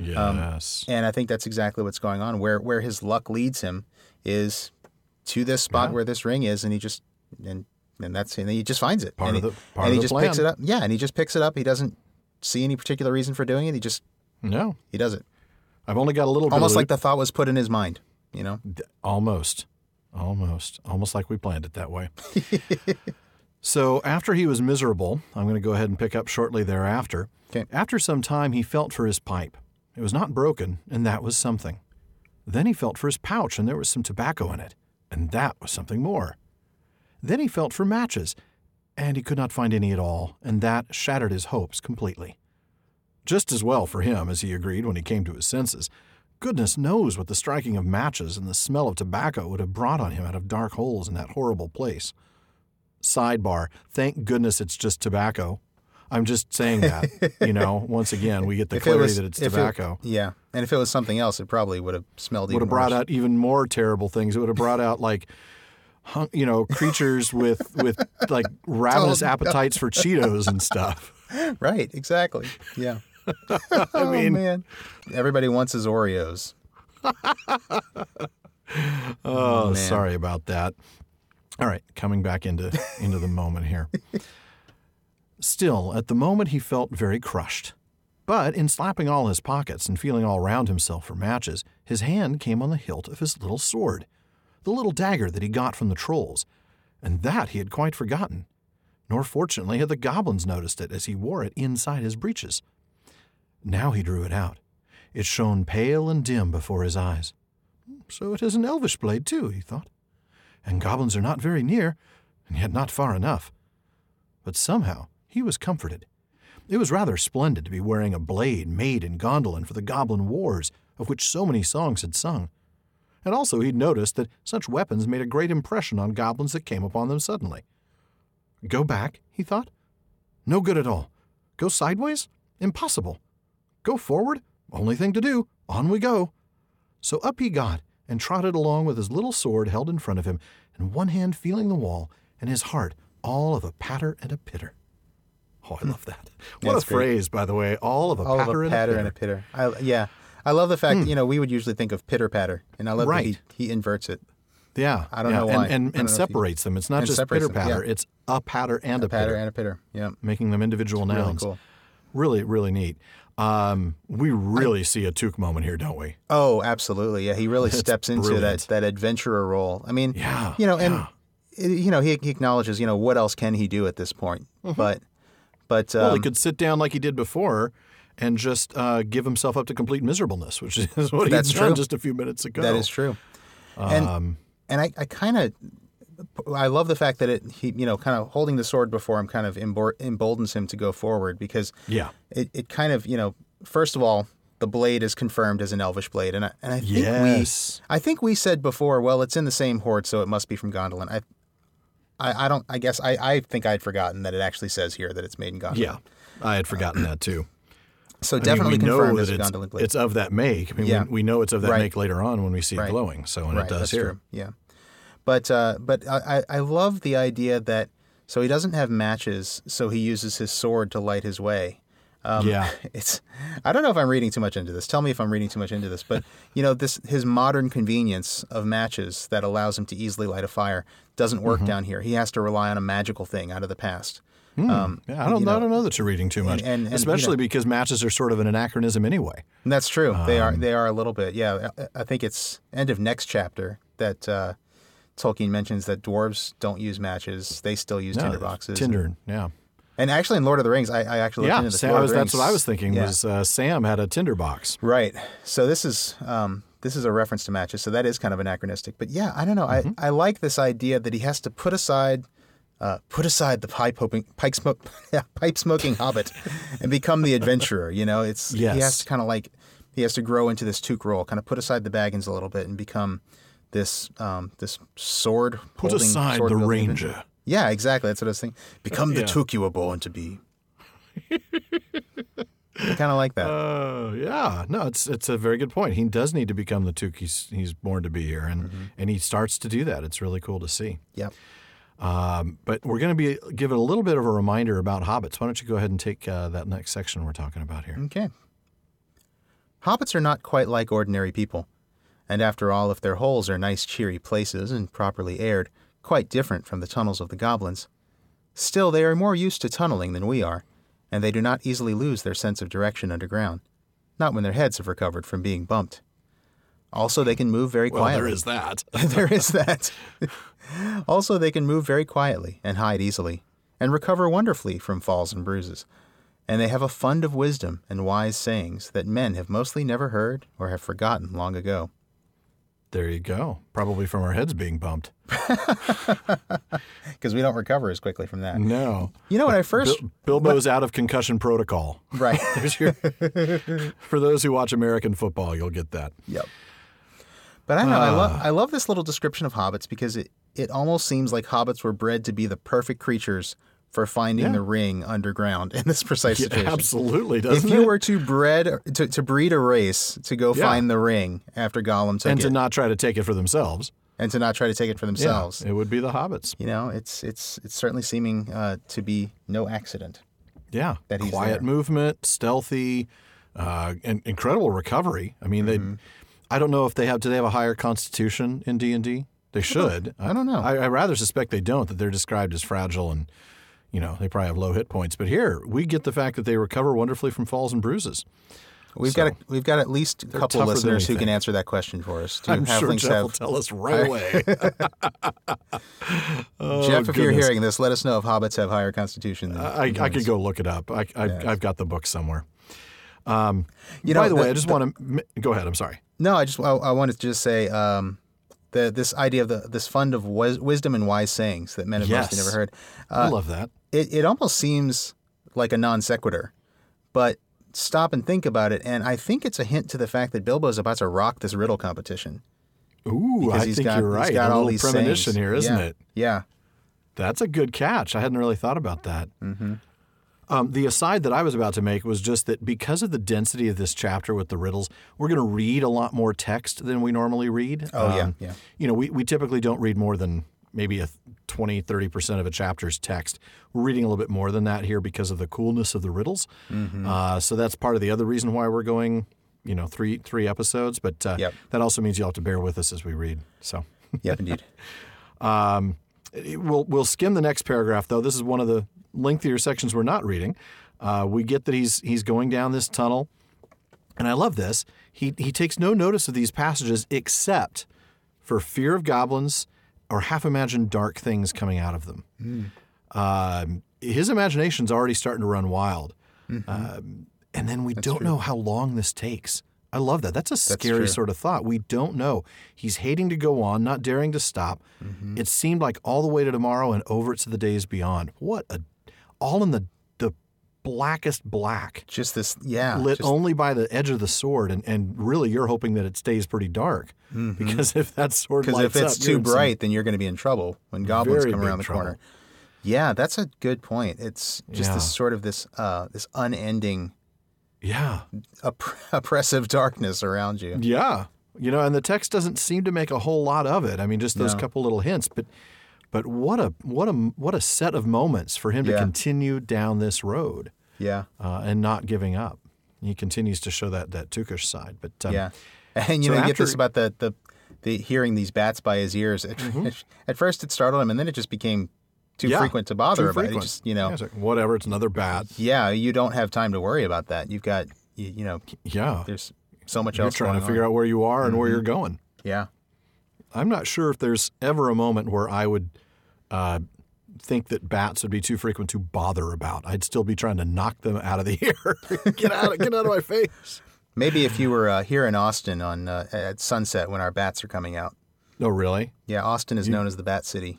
Yes. And I think that's exactly what's going on. Where where his luck leads him is to this spot Yeah. where this ring is, and he just and and that's and he just finds it. Part and of he, the- part and of he just picks it up. Yeah, and he just picks it up. He doesn't see any particular reason for doing it. He just no, he does it. I've only got a little bit Almost like the thought was put in his mind. You know. Almost. Almost. Almost like we planned it that way. so after he was miserable, I'm going to go ahead and pick up shortly thereafter. Okay. After some time, he felt for his pipe. It was not broken, and that was something. Then he felt for his pouch, and there was some tobacco in it, and that was something more. Then he felt for matches, and he could not find any at all, and that shattered his hopes completely. Just as well for him, as he agreed when he came to his senses. Goodness knows what the striking of matches and the smell of tobacco would have brought on him out of dark holes in that horrible place. Sidebar, thank goodness it's just tobacco. I'm just saying that. you know, once again, we get the If it clarity was that it's if it- tobacco. yeah, and if it was something else, it probably would have smelled would even have brought worse. out even more terrible things. It would have brought out like, you know, creatures with with like ravenous Oh, appetites for Cheetos and stuff. Right. Exactly. Yeah. I oh mean, man, everybody wants his Oreos. Oh, oh, man. sorry about that. All right, coming back into into the moment here. Still, at the moment, he felt very crushed. But in slapping all his pockets and feeling all round himself for matches, his hand came on the hilt of his little sword, the little dagger that he got from the trolls, and that he had quite forgotten. Nor fortunately had the goblins noticed it as he wore it inside his breeches. Now he drew it out. It shone pale and dim before his eyes. So it is an elvish blade, too, he thought. And goblins are not very near, and yet not far enough. But somehow he was comforted. It was rather splendid to be wearing a blade made in Gondolin for the goblin wars, of which so many songs had sung. And also he'd noticed that such weapons made a great impression on goblins that came upon them suddenly. Go back, he thought. No good at all. Go sideways? Impossible. Go forward? Only thing to do. On we go. So up he got and trotted along with his little sword held in front of him, and one hand feeling the wall, and his heart all of a patter and a pitter. Oh, I love that. What That's a great. phrase, by the way. All of a All patter, of a patter and and a a pitter. pitter. I, yeah, I love the fact hmm. you know we would usually think of pitter patter, and I love Right. that he, he inverts it. Yeah. I don't yeah. know and, why. And, and, don't know if he- separates them. It's not just pitter patter, yeah. it's a patter and a, a Patter pitter, and a pitter. Yeah, making them individual really nouns. cool. Really, really neat. Um, we really see a Took moment here, don't we? Oh, absolutely. Yeah, he really steps into that brilliant. that adventurer role. I mean, Yeah, you know, and yeah. you know, he, he acknowledges, you know, what else can he do at this point? But, but um, Mm-hmm. Well, he could sit down like he did before and just uh, give himself up to complete miserableness, which is what he's done true. just a few minutes ago. that is true. And Um, and I, I kind of I love the fact that it he you know kind of holding the sword before him kind of emboldens him to go forward because yeah. it, it kind of you know first of all the blade is confirmed as an elvish blade and I, and I think Yes. we I think we said before well it's in the same horde so it must be from Gondolin I I, I don't I guess I, I think I'd forgotten that it actually says here that it's made in Gondolin Yeah. I had forgotten that too. So I mean, definitely we confirmed as a it's, Gondolin Glade. it's of that make. I mean, Yeah. we, we know it's of that Right. make later on when we see it Right. glowing. So, and right, it does that's here. True. Yeah, but uh, but I, I love the idea that so he doesn't have matches, so he uses his sword to light his way. Um, Yeah. it's I don't know if I'm reading too much into this. Tell me if I'm reading too much into this. But you know, this his modern convenience of matches that allows him to easily light a fire doesn't work Mm-hmm. down here. He has to rely on a magical thing out of the past. Um, Hmm. Yeah, I don't, you know, I don't know that you're reading too much, and- and, you especially know- because matches are sort of an anachronism anyway. That's true. they Um, are they are a little bit. Yeah, I, I think it's end of next chapter that uh, Tolkien mentions that dwarves don't use matches; they still use tinder boxes. Tinder, yeah. And actually, in Lord of the Rings, I, I actually looked Yeah. Sam, Lord I of was, that's what I was thinking yeah. was uh, Sam had a Tinder box. right. So this is um, this is a reference to matches. So that is kind of anachronistic. But yeah, I don't know. I, I like this idea that he has to put aside. Uh, put aside the pipe hoping, pipe smoke, pipe smoking hobbit, and become the adventurer. You know, it's he has to kind of like he has to grow into this Took role, kind of put aside the baggins a little bit, and become this um, this sword Put aside sword the ranger. Yeah, exactly. That's what I was thinking. Become the Yeah. Took you were born to be. I kind of like that. Uh, yeah, no, it's it's a very good point. He does need to become the Took he's, he's born to be here, and Mm-hmm. and he starts to do that. It's really cool to see. yep. Um, but we're going to be give it a little bit of a reminder about hobbits. Why don't you go ahead and take uh, that next section we're talking about here? Okay. Hobbits are not quite like ordinary people, and after all, if their holes are nice, cheery places and properly aired, quite different from the tunnels of the goblins, still they are more used to tunneling than we are, and they do not easily lose their sense of direction underground, not when their heads have recovered from being bumped. Also, they can move very Well, quietly. there is that. there is that. also, they can move very quietly and hide easily, and recover wonderfully from falls and bruises. And they have a fund of wisdom and wise sayings that men have mostly never heard or have forgotten long ago. There you go. Probably from our heads being bumped. Because we don't recover as quickly from that. No, You know, when I first. Bil- Bilbo's out of concussion protocol. right. Your- For those who watch American football, you'll get that. Yep. But I don't know. I Ah. love I love this little description of hobbits because it, it almost seems like hobbits were bred to be the perfect creatures for finding Yeah. the ring underground in this precise Yeah, situation. absolutely, if doesn't If you it? were to bred to, to breed a race to go Yeah. find the ring after Gollum took and to not try to take it for themselves. and to not try to take it for themselves, it would be the hobbits. you know, it's it's it's certainly seeming uh, to be no accident. Yeah, That he's quiet there. movement, stealthy, uh, and incredible recovery. I mean, Mm-hmm. they. I don't know if they have. Do they have a higher constitution in D and D? They should. I don't know. I, I rather suspect they don't. That they're described as fragile and, you know, they probably have low hit points. But here we get the fact that they recover wonderfully from falls and bruises. We've So, got a, we've got at least a couple than listeners who can answer that question for us. Do I'm sure Jeff will tell us right away. Oh, Jeff? If you're hearing this, let us know if hobbits have higher constitution than I, I could go look it up. I, I, Yes. I've got the book somewhere. Um, You by know, the way, I just want to go ahead. I'm sorry. No, I just I, I wanted to just say um, the this idea of the this fund of wis- wisdom and wise sayings that men have mostly never heard. I Uh, love that. It it almost seems like a non sequitur, but stop and think about it, and I think it's a hint to the fact that Bilbo is about to rock this riddle competition. Ooh, I he's think got, you're he's right. got a all little these premonition sayings. here, isn't Yeah. it? Yeah. That's a good catch. I hadn't really thought about that. Mm-hmm. Um, the aside that I was about to make was just that because of the density of this chapter with the riddles, we're going to read a lot more text than we normally read. Oh, yeah, Um, yeah. You know, we, we typically don't read more than maybe a 20, 30% of a chapter's text. We're reading a little bit more than that here because of the coolness of the riddles. Mm-hmm. Uh, so that's part of the other reason why we're going, you know, three three episodes. But uh, Yep. that also means you'll have to bear with us as we read. So. Yep, indeed. Um, we'll we'll skim the next paragraph though. This is one of the lengthier sections we're not reading. Uh, we get that he's he's going down this tunnel, and I love this. He he takes no notice of these passages except for fear of goblins or half imagined dark things coming out of them. Um, his imagination's already starting to run wild, um, and then we don't know how long this takes. I love that. That's a scary true. sort of thought. We don't know. He's hating to go on, not daring to stop. Mm-hmm. It seemed like all the way to tomorrow and over to the days beyond. What a all in the the blackest black, Just this, yeah. lit just- only by the edge of the sword, and, and really you're hoping that it stays pretty dark because if that sword Because if it's up, too in some bright, then you're going to be in trouble when goblins very come around the trouble. corner. Yeah, that's a good point. It's just this sort of this uh, this unending Yeah. opp- oppressive darkness around you. Yeah. You know, and the text doesn't seem to make a whole lot of it. I mean, just those No. couple little hints, but but what a what a what a set of moments for him to continue down this road Yeah, uh, and not giving up. He continues to show that that Tookish side, but um, yeah. And you so know, you get this about the, the the hearing these bats by his ears. At, at first, it startled him, and then it just became too Mm-hmm. Yeah, frequent to bother about. It just you know, Yeah, it's like, whatever, it's another bat. yeah, you don't have time to worry about that. You've got you, you know, Yeah, there's so much you're else trying to figure on. out where you are and where you're going. Yeah, I'm not sure if there's ever a moment where I would uh, think that bats would be too frequent to bother about. I'd still be trying to knock them out of the air. get out! Get out of my face! maybe if you were uh, here in Austin on uh, at sunset when our bats are coming out. Oh, really? Yeah, Austin is known as the Bat City.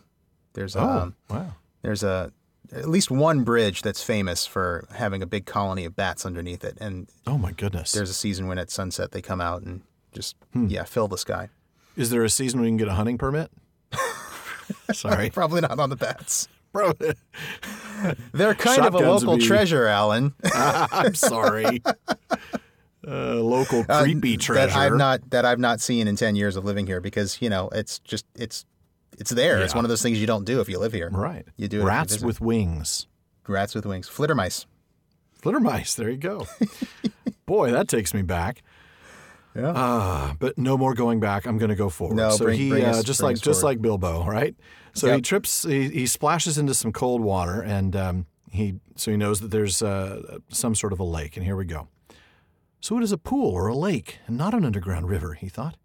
There's Oh, um, wow. there's a at least one bridge that's famous for having a big colony of bats underneath it, and Oh my goodness. there's a season when at sunset they come out and just Hmm. yeah fill the sky. Is there a season when you can get a hunting permit? Sorry, Probably not on the bats. bro. They're kind of a local be- treasure, Alan. I'm sorry. Uh, local creepy treasure. that I've not that I've not seen in ten years of living here because you know it's just it's it's there. It's one of those things you don't do if you live here. right. You do you Rats with wings. Rats with wings, flittermice. Flittermice. There you go. Boy, that takes me back. Yeah. Uh, but no more going back. I'm going to go forward. No, so bring- he bring uh, us- just like just like Bilbo, right? So he trips. He, he splashes into some cold water, and um, he so he knows that there's uh, some sort of a lake. And here we go. So it is a pool or a lake, and not an underground river. He thought.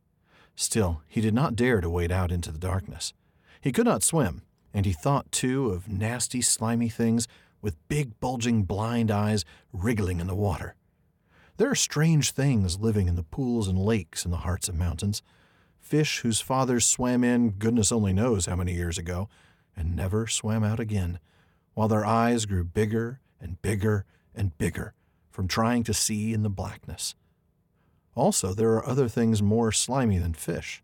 Still, he did not dare to wade out into the darkness. He could not swim, and he thought too of nasty, slimy things with big, bulging, blind eyes wriggling in the water. There are strange things living in the pools and lakes in the hearts of mountains. Fish whose fathers swam in goodness only knows how many years ago and never swam out again, while their eyes grew bigger and bigger and bigger from trying to see in the blackness. Also, there are other things more slimy than fish.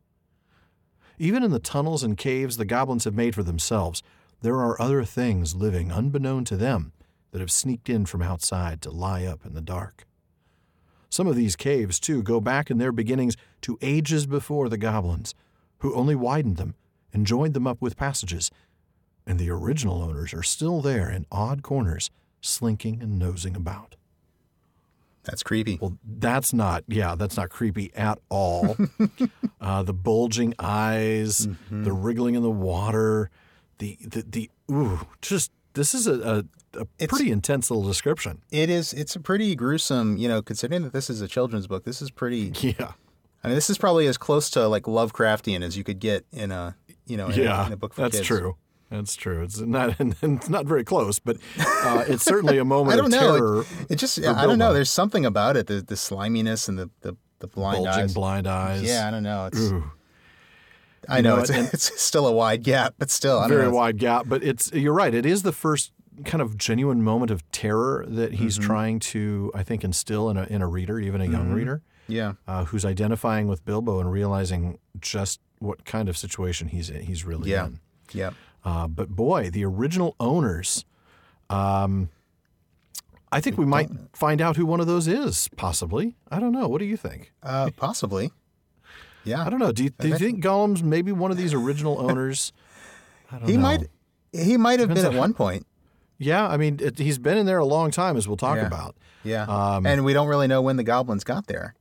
Even in the tunnels and caves the goblins have made for themselves, there are other things living unbeknown to them that have sneaked in from outside to lie up in the dark. Some of these caves, too, go back in their beginnings to ages before the goblins, who only widened them and joined them up with passages, and the original owners are still there in odd corners, slinking and nosing about. That's creepy. Well, that's not, yeah, that's not creepy at all. uh, the bulging eyes, the wriggling in the water, the, the, the, ooh, just, this is a, a, It's- pretty intense little description. It is. It's a pretty gruesome. You know, considering that this is a children's book, this is pretty. Yeah. I mean, this is probably as close to like Lovecraftian as you could get in a you know in, Yeah, a, in a book for that's kids. true. That's true. It's not it's not very close, but uh, it's certainly a moment I don't of know. terror. It, it just I don't know. There's something about it. The the sliminess and the the, the blind bulging eyes. blind eyes. Yeah, I don't know. It's Ooh, I know, know it's and- it's still a wide gap, but still I don't very know. wide gap. But it's you're right. It is the first kind of genuine moment of terror that he's Mm-hmm. trying to, I think, instill in a in a reader, even a young reader, Yeah, uh, who's identifying with Bilbo and realizing just what kind of situation he's in, he's really Yeah. in. yeah. Uh, but boy, the original owners, um, I think we might find out who one of those is, possibly. I don't know. What do you think? Uh, possibly. Yeah. I don't know. Do you, do you think Gollum's maybe one of these original owners? I don't he know. might. He might have Depends been at one point. Yeah, I mean, it, he's been in there a long time, as we'll talk Yeah. about. Yeah, Um, and we don't really know when the goblins got there.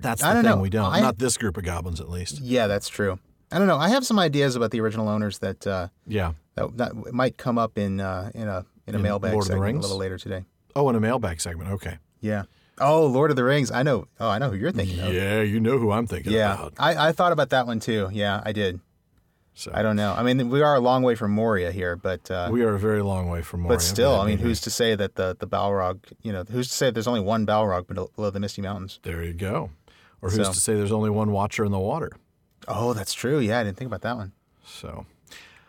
That's the I don't thing know. we don't. I- Not this group of goblins, at least. Yeah, that's true. I don't know. I have some ideas about the original owners that uh, Yeah. that, that might come up in uh, in a in a In mailbag Lord of the segment a little later today. Oh, in a mailbag segment. Okay. Yeah. Oh, Lord of the Rings. I know. Oh, I know who you're thinking of. Yeah, you know who I'm thinking Yeah, about. I, I thought about that one too. Yeah, I did. So I don't know. I mean, we are a long way from Moria here, but uh, we are a very long way from Moria. but still, I mean, who's to say that the the Balrog? You know, who's to say there's only one Balrog below the Misty Mountains? There you go. Or who's So- to say there's only one watcher in the water? Oh, that's true. Yeah, I didn't think about that one. So,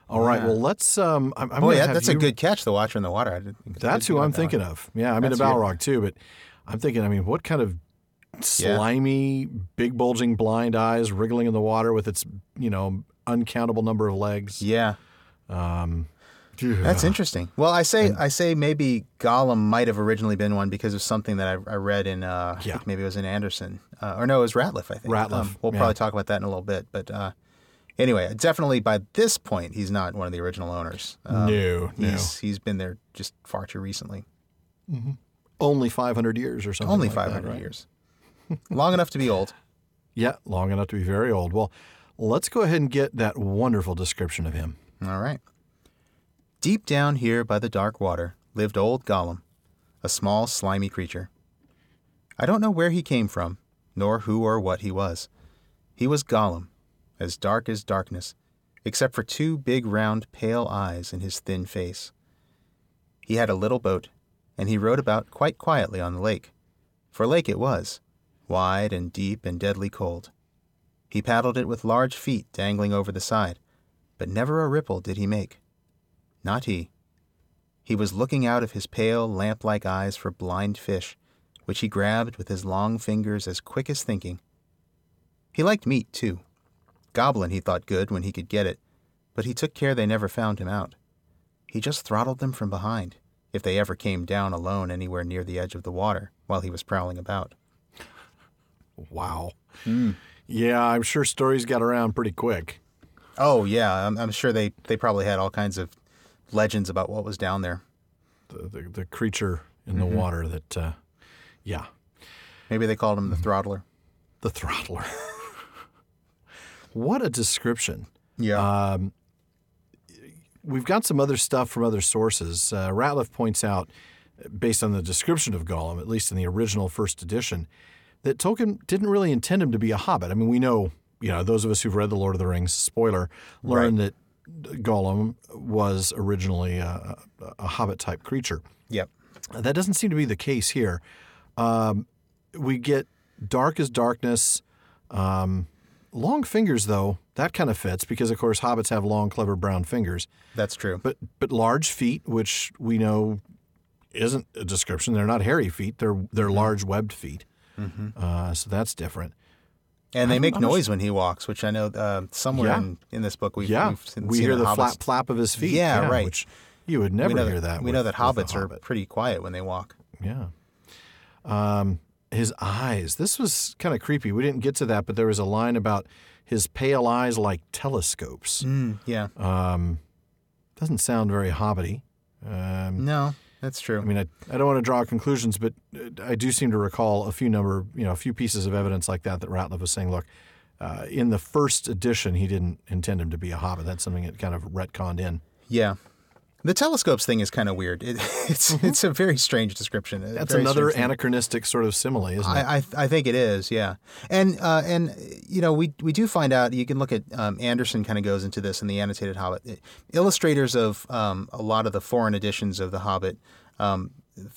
all right. Yeah. Well, let's. Um, I'm, I'm Boy, gonna that, that's you- a good catch. The Watcher in the Water. I didn't, I That's who I'm that thinking one. of. Yeah, I mean That's a. Balrog too, but I'm thinking. I mean, what kind of slimy, big bulging blind eyes wriggling in the water with its you know uncountable number of legs? Yeah. Um, That's interesting. Well, I say I say maybe Gollum might have originally been one because of something that I, I read in uh, I Yeah. think maybe it was in Anderson uh, or no, it was Rateliff. I think Um, Rateliff, we'll yeah. probably talk about that in a little bit, but uh, anyway, definitely by this point he's not one of the original owners. Um, no, no. he's he's been there just far too recently. Only 500 years or something. Only like 500 right? years, long enough to be old. Yeah, long enough to be very old. Well, let's go ahead and get that wonderful description of him. All right. Deep down here by the dark water lived old Gollum, a small, slimy creature. I don't know where he came from, nor who or what he was. He was Gollum, as dark as darkness, except for two big, round, pale eyes in his thin face. He had a little boat, and he rowed about quite quietly on the lake, for lake it was, wide and deep and deadly cold. He paddled it with large feet dangling over the side, but never a ripple did he make. Not he. He was looking out of his pale, lamp like eyes for blind fish, which he grabbed with his long fingers as quick as thinking. He liked meat, too. Goblin he thought good when he could get it, but he took care they never found him out. He just throttled them from behind, if they ever came down alone anywhere near the edge of the water while he was prowling about. Wow. Hmm. Yeah, I'm sure stories got around pretty quick. Oh, yeah, I'm, I'm sure they, they probably had all kinds of legends about what was down there. The, the, the creature in Mm-hmm. the water that, uh, yeah, Maybe they called him the throttler. the throttler. what a description. Yeah. We've got some other stuff from other sources. Uh, Rateliff points out, based on the description of Gollum, at least in the original first edition, that Tolkien didn't really intend him to be a hobbit. I mean, we know, you know, those of us who've read The Lord of the Rings, spoiler, learn that Gollum was originally a, a, a hobbit type creature. yep. That doesn't seem to be the case here. Um, we get dark as darkness. Um, long fingers, though, that kind of fits because, of course, hobbits have long, clever brown fingers. That's true. But but large feet, which we know isn't a description. They're not hairy feet. They're they're Mm-hmm. large webbed feet. Uh, so that's different. And they make noise when he walks, which I know uh, somewhere Yeah. in, in this book we've, Yeah, we've seen, we hear that the hobbits- flap flap of his feet. Yeah, right. Which you would never hear that. We with- know that hobbits are hobbit. pretty quiet when they walk. Yeah. Um, his eyes. This was kind of creepy. We didn't get to that, but there was a line about his pale eyes like telescopes. Mm, yeah. Um, doesn't sound very hobbity. Um, no, that's true. I mean, I, I don't want to draw conclusions, but uh, I do seem to recall a few number, you know, a few pieces of evidence like that that Rateliff was saying, look, uh, in the first edition, he didn't intend him to be a hobbit. That's something that kind of retconned in. yeah. The telescopes thing is kind of weird. It, it's it's a very strange description. Mm-hmm. That's another strange thing. anachronistic sort of simile, isn't it? I, I I think it is, yeah, and uh, and you know we we do find out. You can look at um, Anderson kind of goes into this in the annotated Hobbit. Illustrators of um, a lot of the foreign editions of the Hobbit. Um,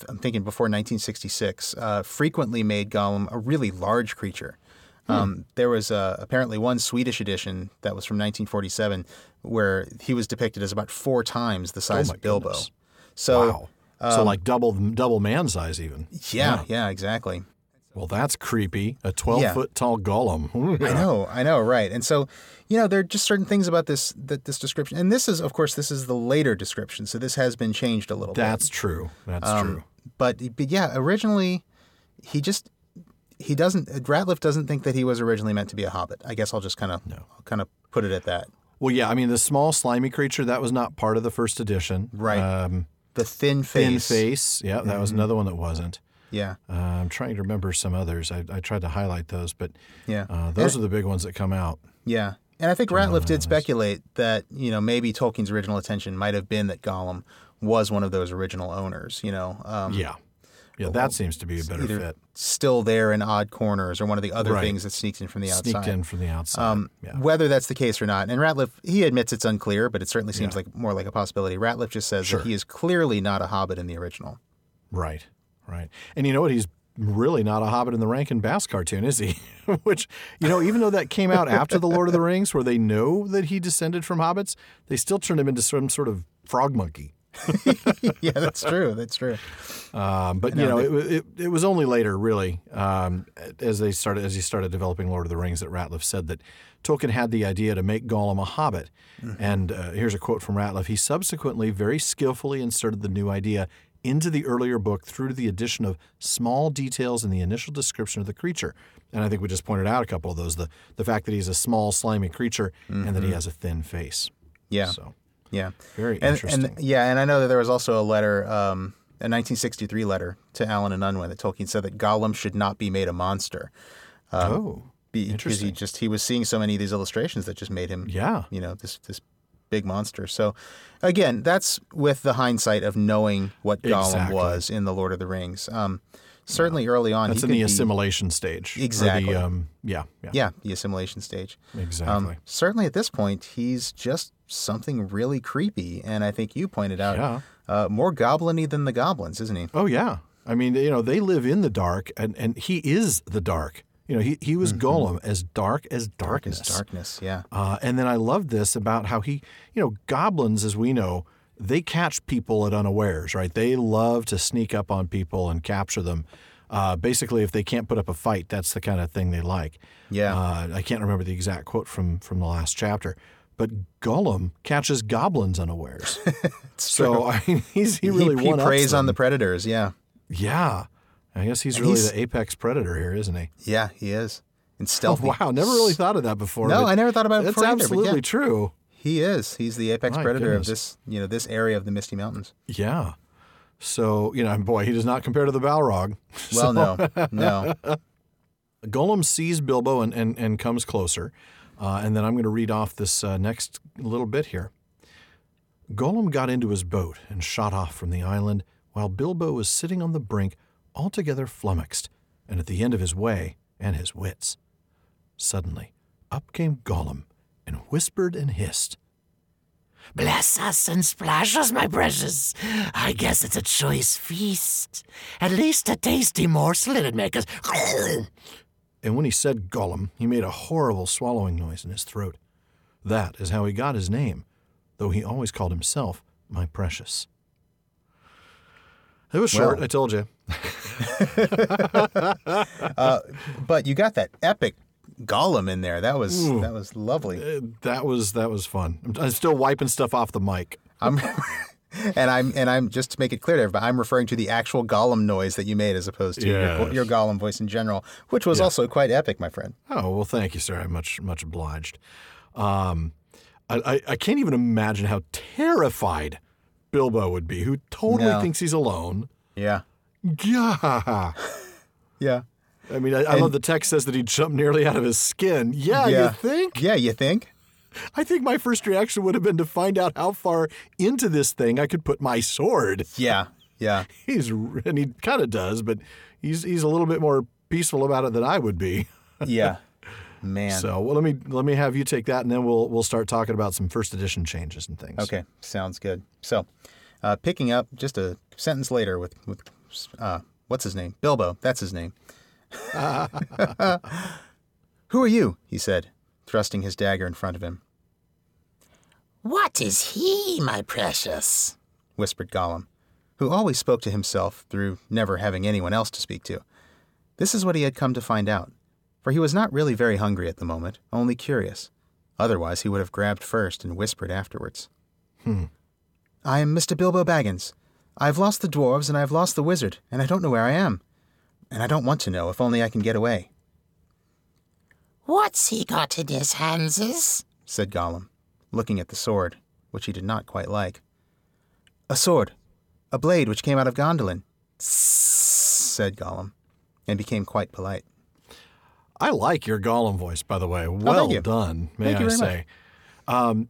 I'm thinking before 1966, uh, frequently made Gollum a really large creature. Hmm. Um, there was uh, apparently one Swedish edition that was from 1947 where he was depicted as about four times the size Oh of Bilbo. goodness. So wow. so like double double man size even. yeah, yeah, exactly. Well, that's creepy. A 12 Yeah. foot tall Gollum. I know, I know, right. And so, you know, there are just certain things about this that this description, and this is, of course, this is the later description, so this has been changed a little bit. That's true. That's bit. true. But, but yeah, originally, he just he doesn't. Rateliff doesn't think that he was originally meant to be a hobbit. I guess I'll just kind of kind of put it at that. Well, yeah. I mean, the small slimy creature that was not part of the first edition. Right. Um, The thin face, thin face. Yeah, that was another one that wasn't. Yeah, Uh, I'm trying to remember some others. I, I tried to highlight those, but yeah, uh, those are the big ones that come out. yeah. And I think Rateliff did speculate that you know maybe Tolkien's original intention might have been that Gollum was one of those original owners. You know, um, Yeah. Yeah, that seems to be a better fit. still there in odd corners or one of the other Right. things that sneaks in from the outside. Sneaked in from the outside. Um, yeah. Whether that's the case or not, and Rateliff he admits it's unclear, but it certainly seems like more like a possibility. Rateliff just says Sure. that he is clearly not a Hobbit in the original. Right, right. And you know what? He's really not a Hobbit in the Rankin Bass cartoon, is he? Which, you know, even though that came out after The Lord of the Rings, where they know that he descended from hobbits, they still turned him into some sort of frog monkey. yeah, that's true. That's true. Um, but you know, it, it, it was only later, really, um, as they started as he started developing Lord of the Rings, that Rateliff said that Tolkien had the idea to make Gollum a hobbit. Mm-hmm. And uh, here's a quote from Rateliff: He subsequently very skillfully inserted the new idea into the earlier book through the addition of small details in the initial description of the creature. And I think we just pointed out a couple of those: the the fact that he's a small, slimy creature, mm-hmm. and that he mm-hmm. has a thin face. Yeah. So. Yeah. Very and, interesting. And, yeah, and I know that there was also a letter, um, a 1963 letter to Allen and Unwin that Tolkien said that Gollum should not be made a monster. Um, oh. Be, because he just he was seeing so many of these illustrations that just made him yeah you know this this big monster so again that's with the hindsight of knowing what Gollum exactly. was in the Lord of the Rings um, certainly yeah. early on that's in the assimilation be, stage exactly the, um, yeah, yeah yeah the assimilation stage exactly um, certainly at this point he's just something really creepy. And I think you pointed out yeah. uh, more gobliny than the goblins, isn't he? Oh yeah. I mean, you know, they live in the dark, and, and he is the dark. You know, he, he was mm-hmm. Gollum, as dark as darkness. Dark as darkness, yeah. Uh, and then I love this about how he, you know, goblins, as we know, they catch people at unawares, right? They love to sneak up on people and capture them. Uh, basically, if they can't put up a fight, that's the kind of thing they like. Yeah. Uh, I can't remember the exact quote from from the last chapter, but Gollum catches goblins unawares. so true. I mean, he's he really he, he preys them. on the predators. Yeah, yeah. I guess he's and really he's, the apex predator here, isn't he? Yeah, he is. And oh, stealthy. Oh, wow, never really thought of that before. No, I never thought about it. That's absolutely yeah. true. He is. He's the apex My predator goodness. of this, you know, this area of the Misty Mountains. Yeah. So you know, boy, he does not compare to the Balrog. Well, so. no, no. Gollum sees Bilbo and, and, and comes closer. Uh, and then I'm going to read off this uh, next little bit here. Gollum got into his boat and shot off from the island while Bilbo was sitting on the brink, altogether flummoxed, and at the end of his way and his wits. Suddenly, up came Gollum and whispered and hissed. Bless us and splash us, my precious. I guess it's a choice feast. At least a tasty morsel it'd make us. And when he said Gollum, he made a horrible swallowing noise in his throat. That is how he got his name, though he always called himself my precious. It was short, well, I told you. uh, but you got that epic Gollum in there. That was Ooh, that was lovely. Uh, that was that was fun. I'm, I'm still wiping stuff off the mic. I'm and I'm and I'm just to make it clear to everybody, I'm referring to the actual Gollum noise that you made as opposed to yes. your, your Gollum voice in general, which was also quite epic, my friend. Oh well, thank you, sir. I'm much much obliged. Um, I, I, I can't even imagine how terrified Bilbo would be, who totally no. thinks he's alone. Yeah. Yeah. yeah. I mean, I, I love the text says that he jumped nearly out of his skin. Yeah, yeah, you think? Yeah, you think? I think my first reaction would have been to find out how far into this thing I could put my sword. Yeah, yeah. He's and he kind of does, but he's he's a little bit more peaceful about it than I would be. yeah, man. So well, let me let me have you take that, and then we'll we'll start talking about some first edition changes and things. Okay, sounds good. So, uh, picking up just a sentence later with with uh, what's his name? Bilbo. That's his name. Who are you? he said thrusting his dagger in front of him. What is he, my precious? whispered Gollum, who always spoke to himself through never having anyone else to speak to. This is what he had come to find out, for he was not really very hungry at the moment, only curious. Otherwise, he would have grabbed first and whispered afterwards. Hmm. I am Mr. Bilbo Baggins. I've lost the dwarves and I've lost the wizard, and I don't know where I am. And I don't want to know if only I can get away. What's he got in his handses? said Gollum, looking at the sword, which he did not quite like. A sword, a blade which came out of Gondolin, said Gollum, and became quite polite. I like your Gollum voice, by the way. Well oh, done, may thank I say. Um,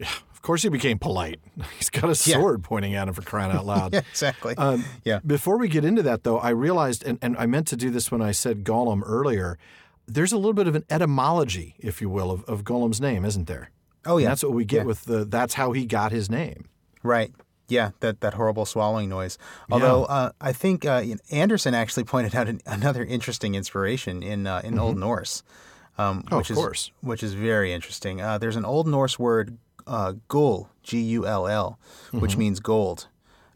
of course, he became polite. He's got a sword yeah. pointing at him for crying out loud. yeah, exactly. Um, yeah. Before we get into that, though, I realized, and, and I meant to do this when I said Gollum earlier there's a little bit of an etymology, if you will, of, of Gollum's name, isn't there? Oh yeah, and that's what we get yeah. with the. That's how he got his name. Right. Yeah, that, that horrible swallowing noise. Although yeah. uh, I think uh, Anderson actually pointed out an, another interesting inspiration in uh, in mm-hmm. Old Norse, um, oh, which of is course. which is very interesting. Uh, there's an Old Norse word uh, gull, G U L L, which means gold.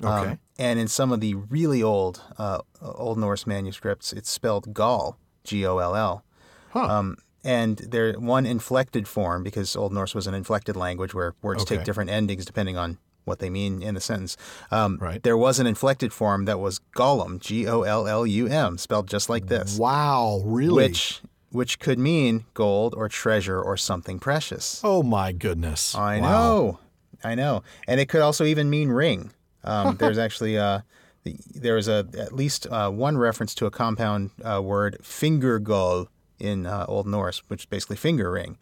Um, Okay. and in some of the really old uh, Old Norse manuscripts, it's spelled gall, G O L L. Um, and there one inflected form because Old Norse was an inflected language where words Okay. take different endings depending on what they mean in the sentence. Um, Right. There was an inflected form that was Gollum, G O L L U M, spelled just like this, Wow, really? which which could mean gold or treasure or something precious. Oh my goodness. I Wow. know, I know, and it could also even mean ring. Um, there's actually uh, the- there is a at least uh, one reference to a compound uh, word fingergol in uh, Old Norse, which is basically finger ring.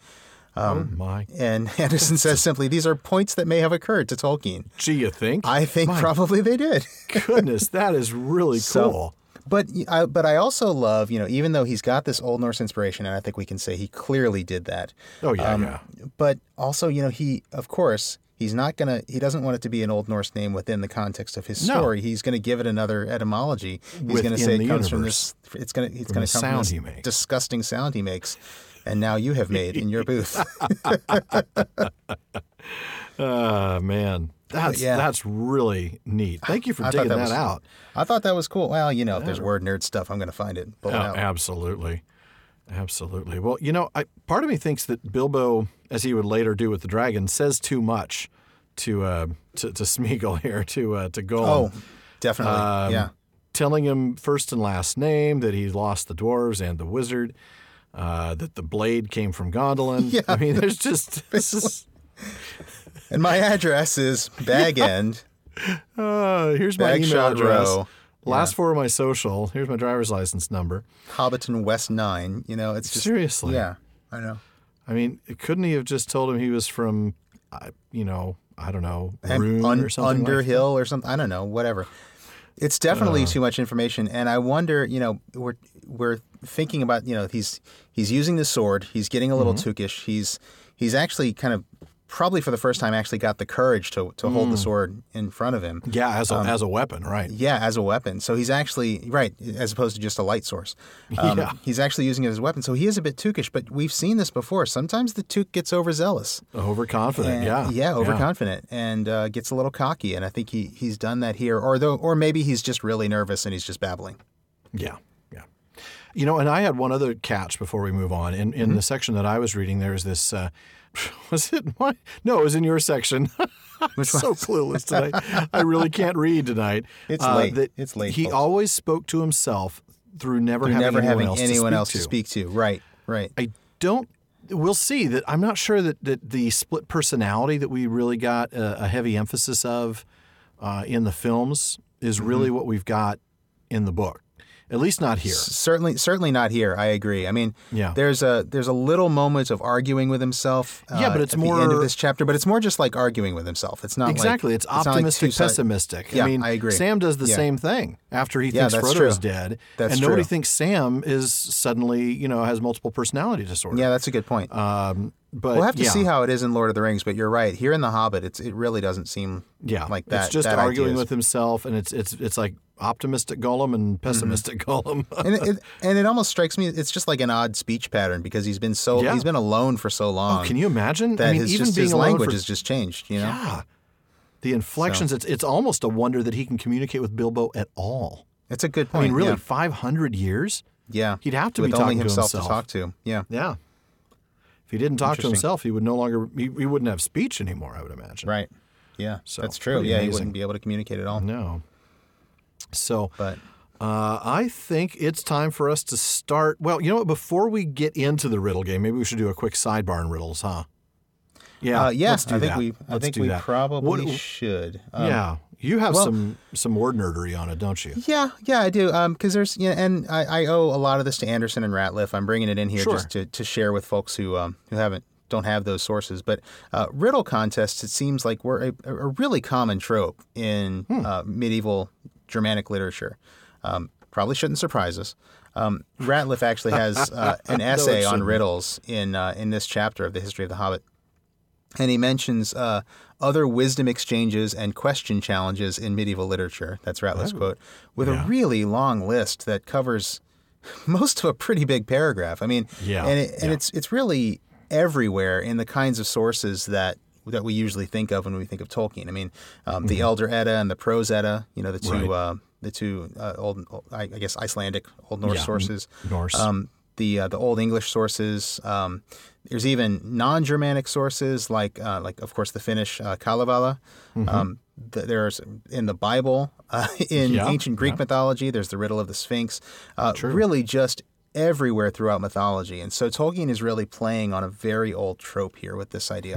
oh my. And Anderson says simply, "These are points that may have occurred to Tolkien." Gee, you think? I think My probably they did. goodness, that is really So- cool. But I, but I also love, you know, even though he's got this Old Norse inspiration, and I think we can say he clearly did that. Oh yeah, Um, yeah. But also, you know, he of course he's not gonna he doesn't want it to be an Old Norse name within the context of his No. story. He's gonna give it another etymology. He's gonna say it comes from this. It's gonna it's gonna come sound from this disgusting sound he makes, and now you have made in your booth. Ah, man. That's yeah. that's really neat. Thank you for I digging that that, was- out. I thought that was cool. Well, you know, if there's word nerd stuff, I'm gonna find it. Pull it Oh, absolutely. Absolutely. Well, you know, I, part of me thinks that Bilbo, as he would later do with the dragon, says too much to uh, to, to Smeagol here, to uh, to Gollum. Oh, definitely. Um, yeah. telling him first and last name that he lost the dwarves and the wizard, uh, that the blade came from Gondolin. Yeah. I mean, there's just this is, And my address is Bag End. uh, here's my email address. Row. Last four of my social. Here's my driver's license number. Hobbiton West Nine. You know, it's just Seriously. Yeah, I know. I mean, couldn't he have just told him he was from, uh, you know, I don't know, Un- or something? like? Underhill or something. I don't know. Whatever. It's Uh. definitely too much information, and I wonder. You know, we're we're thinking about. You know, he's he's using the sword. He's getting a little Mm-hmm. tookish. He's he's actually kind of probably for the first time actually got the courage to to hold Mm. the sword in front of him. Yeah, as a, Um, as a weapon, right? Yeah, as a weapon. So he's actually right, as opposed to just a light source. Um, Yeah. He's actually using it as a weapon. So he is a bit tookish, but we've seen this before. Sometimes the took gets overzealous. Overconfident. And- yeah. yeah, overconfident, and uh, gets a little cocky. And I think he he's done that here, or though, or maybe he's just really nervous and he's just babbling. Yeah, yeah. You know, and I had one other catch before we move on. In Mm-hmm. in the section that I was reading, there's this. Uh, was it my? No, it was in your section. I'm so clueless tonight. I really can't read tonight. It's Uh, late. that It's late, He folks. always spoke to himself through never Through having never anyone having else anyone to else speak to speak to. Right, right. I don't. We'll see that. I'm not sure that, that the split personality that we really got a, a heavy emphasis of uh, in the films is really Mm-hmm. what we've got in the book. At least not here. Certainly, certainly not here. I agree. I mean, Yeah. there's a there's a little moment of arguing with himself. Yeah, uh, but it's at the end of this chapter. But it's more just like arguing with himself. It's not Exactly. Like, it's like optimistic, side- pessimistic. Yeah, I mean, I agree. Sam does the Yeah. same thing after he Yeah, thinks that's Frodo is true. dead, That's and nobody true. thinks Sam is suddenly, you know, has multiple personality disorder. Yeah, that's a good point. Um, but we'll have to yeah, see how it is in Lord of the Rings. But you're right. Here in the Hobbit, it's it really doesn't seem yeah, like that. It's just that arguing with himself, and it's it's it's like optimistic Gollum and pessimistic Gollum. and it, and it almost strikes me it's just like an odd speech pattern because he's been so Yeah. he's been alone for so long Oh, Can you imagine? that I mean, his, even just being his language for, has just changed. You know, yeah, the inflections. It's it's almost a wonder that he can communicate with Bilbo at all. That's a good point. I mean, really, yeah. 500 years. yeah, He'd have to with be talking to himself himself. to talk to. Yeah, Yeah. If he didn't talk to himself, he would no longer he, he wouldn't have speech anymore. I would imagine. right. Yeah, So, that's true. Yeah, he wouldn't be able to communicate at all. No. So But uh, I think it's time for us to start. Well, you know what? Before we get into the riddle game, maybe we should do a quick sidebar on riddles, huh? Yeah. uh, yeah, let's do I think that. we I Let's think we that. probably What- should. Um, yeah. You have well- some some word nerdery on it, don't you? Yeah, yeah, I do. Um, because there's yeah, and I, I owe a lot of this to Anderson and Rateliff. I'm bringing it in here Sure. just to, to share with folks who um who haven't don't have those sources. But uh, riddle contests, it seems like were a, a really common trope in Hmm. uh, medieval Germanic literature. Um, probably shouldn't surprise us. Um, Rateliff actually has uh, an essay on riddles in uh, in this chapter of the History of the Hobbit. And he mentions uh, other wisdom exchanges and question challenges in medieval literature. That's Rateliff's quote, with Oh, Yeah. a really long list that covers most of a pretty big paragraph. I mean, Yeah, and, it, and yeah. it's it's really everywhere in the kinds of sources that that we usually think of when we think of Tolkien. I mean, um, the Elder Edda and the Prose Edda, you know, the two Mm-hmm. Right. uh, the two uh, old, I I guess Icelandic Old Norse Yeah, sources, Norse. um, the uh, the Old English sources. Um, there's even non-Germanic sources like uh, like of course the Finnish uh, Kalevala. Um, th- there's in the Bible, uh, in Yeah, ancient Greek yeah. mythology. There's the riddle of the Sphinx. Uh, really, just everywhere throughout mythology. And so Tolkien is really playing on a very old trope here with this idea.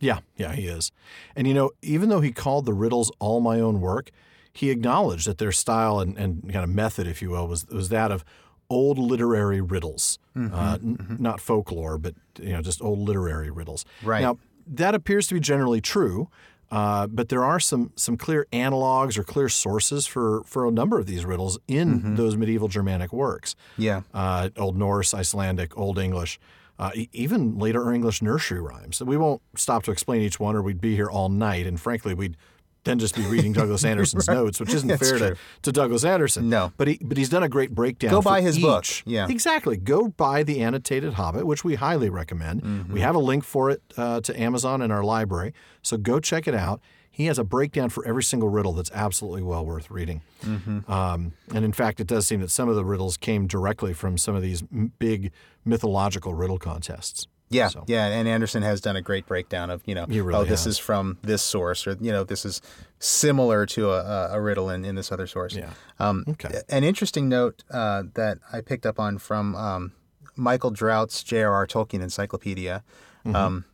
Yeah, yeah, he is. And you know, even though he called the riddles all my own work, he acknowledged that their style and, and kind of method, if you will, was was that of old literary riddles, Mm-hmm, uh, n- not folklore, but you know, just old literary riddles. Right. now, that appears to be generally true. Uh, but there are some some clear analogs or clear sources for for a number of these riddles in Mm-hmm. those medieval Germanic works. Yeah. uh, Old Norse, Icelandic, Old English, uh, e- even later English nursery rhymes. We won't stop to explain each one, or we'd be here all night. And frankly, we'd then just be reading Douglas Anderson's notes, which isn't That's fair to, true. to Douglas Anderson. No. but he but he's done a great breakdown. Go buy his book. Yeah. exactly. Go buy the annotated Hobbit, which we highly recommend. Mm-hmm. We have a link for it uh, to Amazon in our library, so go check it out. He has a breakdown for every single riddle that's absolutely well worth reading. Mm-hmm. Um, and in fact, it does seem that some of the riddles came directly from some of these m- big mythological riddle contests. Yeah, So- yeah, and Anderson has done a great breakdown of you know, really oh, this has. is from this source, or you know, this is similar to a, a- riddle in, in this other source. Yeah. Um, Okay. An interesting note uh, that I picked up on from um, Michael Drout's J.R.R. Tolkien Encyclopedia, Mm-hmm. um,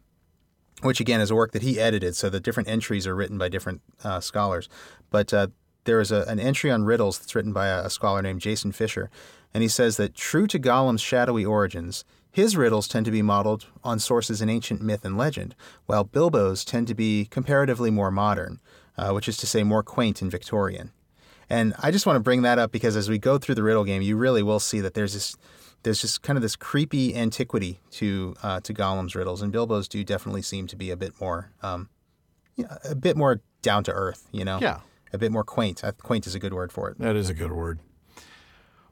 which again is a work that he edited, so the different entries are written by different uh, scholars. But uh, there is a, an entry on riddles that's written by a, a scholar named Jason Fisher, and he says that true to Gollum's shadowy origins, his riddles tend to be modeled on sources in ancient myth and legend, while Bilbo's tend to be comparatively more modern, uh, which is to say more quaint and Victorian. And I just want to bring that up because as we go through the riddle game, you really will see that there's this, there's just kind of this creepy antiquity to uh, to Gollum's riddles, and Bilbo's do definitely seem to be a bit more, um, you know, a bit more down to earth. You know, Yeah. a bit more quaint. Quaint is a good word for it. That is a good word.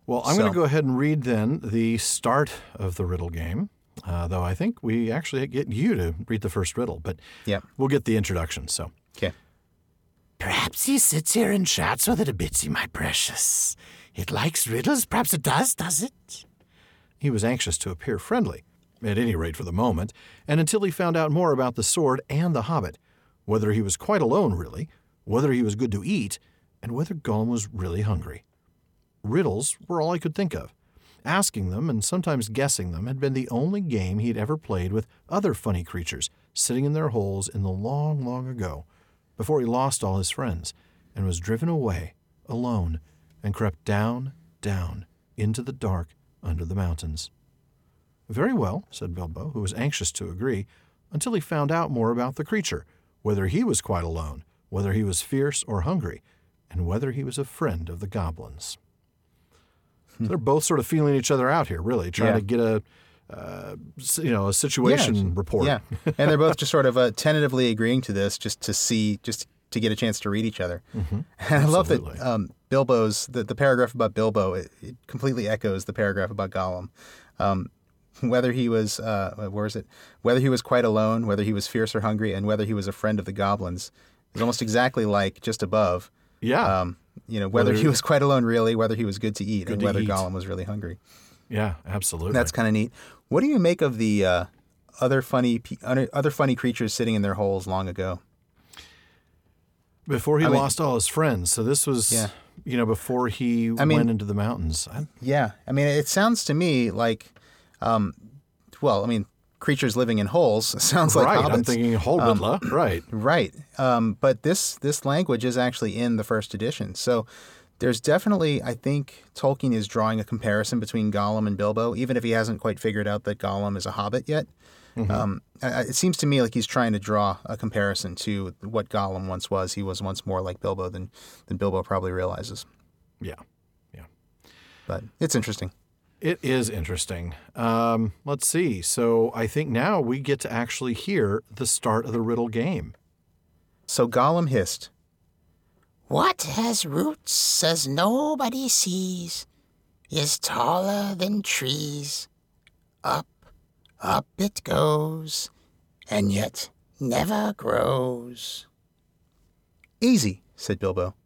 Well, I'm going to go ahead and read then the start of the riddle game. Uh, though I think we actually get you to read the first riddle, but Yeah. we'll get the introduction. So, Okay. Perhaps he sits here and chats with it a bitsy, my precious. It likes riddles. Perhaps it does, does it? He was anxious to appear friendly, at any rate for the moment, and until he found out more about the sword and the hobbit, whether he was quite alone, really, whether he was good to eat, and whether Gollum was really hungry. Riddles were all I could think of. Asking them and sometimes guessing them had been the only game he had ever played with other funny creatures sitting in their holes in the long, long ago, before he lost all his friends and was driven away, alone, and crept down, down, into the dark under the mountains. Very well, said Bilbo, who was anxious to agree, until he found out more about the creature, whether he was quite alone, whether he was fierce or hungry, and whether he was a friend of the goblins. So they're both sort of feeling each other out here, really, trying Yeah. to get a, uh, you know, a situation Yeah, report. Yeah, and they're both just sort of uh, tentatively agreeing to this, just to see, just to get a chance to read each other. And I love that um, Bilbo's the, the paragraph about Bilbo. It, it completely echoes the paragraph about Gollum. Um, whether he was, uh, where is it? Whether he was quite alone, whether he was fierce or hungry, and whether he was a friend of the goblins, is almost exactly like just above. Yeah. Um, you know, whether, he was quite alone, really, whether he was good to eat, and to whether eat. Gollum was really hungry. yeah, absolutely. That's kind of neat. What do you make of the uh, other funny pe- other funny creatures sitting in their holes long ago? before he I mean- lost all his friends. So this was, Yeah. you know, before he I mean- went into the mountains. I, Yeah, I mean, it sounds to me like, um, well, I mean, creatures living in holes sounds like right. hobbits. I'm thinking Holbytla. right. Right. Um, but this this language is actually in the first edition. So there's definitely, I think, Tolkien is drawing a comparison between Gollum and Bilbo, even if he hasn't quite figured out that Gollum is a hobbit yet. Um, I- I- it seems to me like he's trying to draw a comparison to what Gollum once was. He was once more like Bilbo than than Bilbo probably realizes. Yeah. Yeah. But it's interesting. It is interesting. Um, let's see. So I think now we get to actually hear the start of the riddle game. So Gollum hissed, What has roots as nobody sees is taller than trees. Up, up it goes, and yet never grows. Easy, said Bilbo.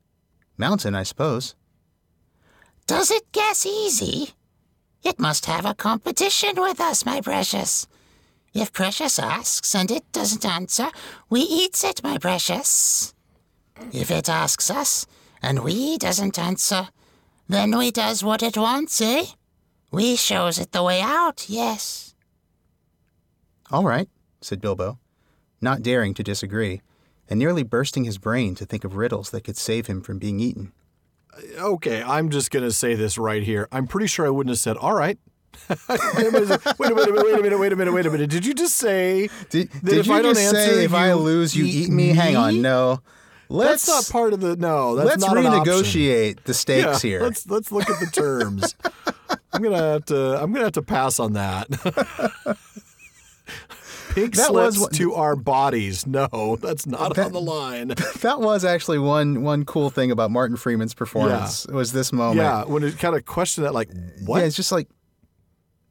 Mountain, I suppose. Does it guess easy? It must have a competition with us, my precious. If Precious asks and it doesn't answer, we eats it, my precious. If it asks us and we doesn't answer, then we does what it wants, eh? We shows it the way out, yes. All right, said Bilbo, not daring to disagree, and nearly bursting his brain to think of riddles that could save him from being eaten. Okay, I'm just going to say this right here. I'm pretty sure I wouldn't have said, all right. wait, a minute, wait a minute, wait a minute, wait a minute, wait a minute. Did you just say Did, that did if you I don't just answer, say if I lose, you eat me? Hang on, no. Let's That's not part of the no. That's let's not renegotiate the stakes Yeah, here. Let's let's look at the terms. I'm gonna have to I'm gonna have to pass on that. Pink That was slips what- to our bodies. No, that's not on the line. That was actually one one cool thing about Martin Freeman's performance was this moment. Yeah, when it kind of questioned that, like, what? Yeah, it's just like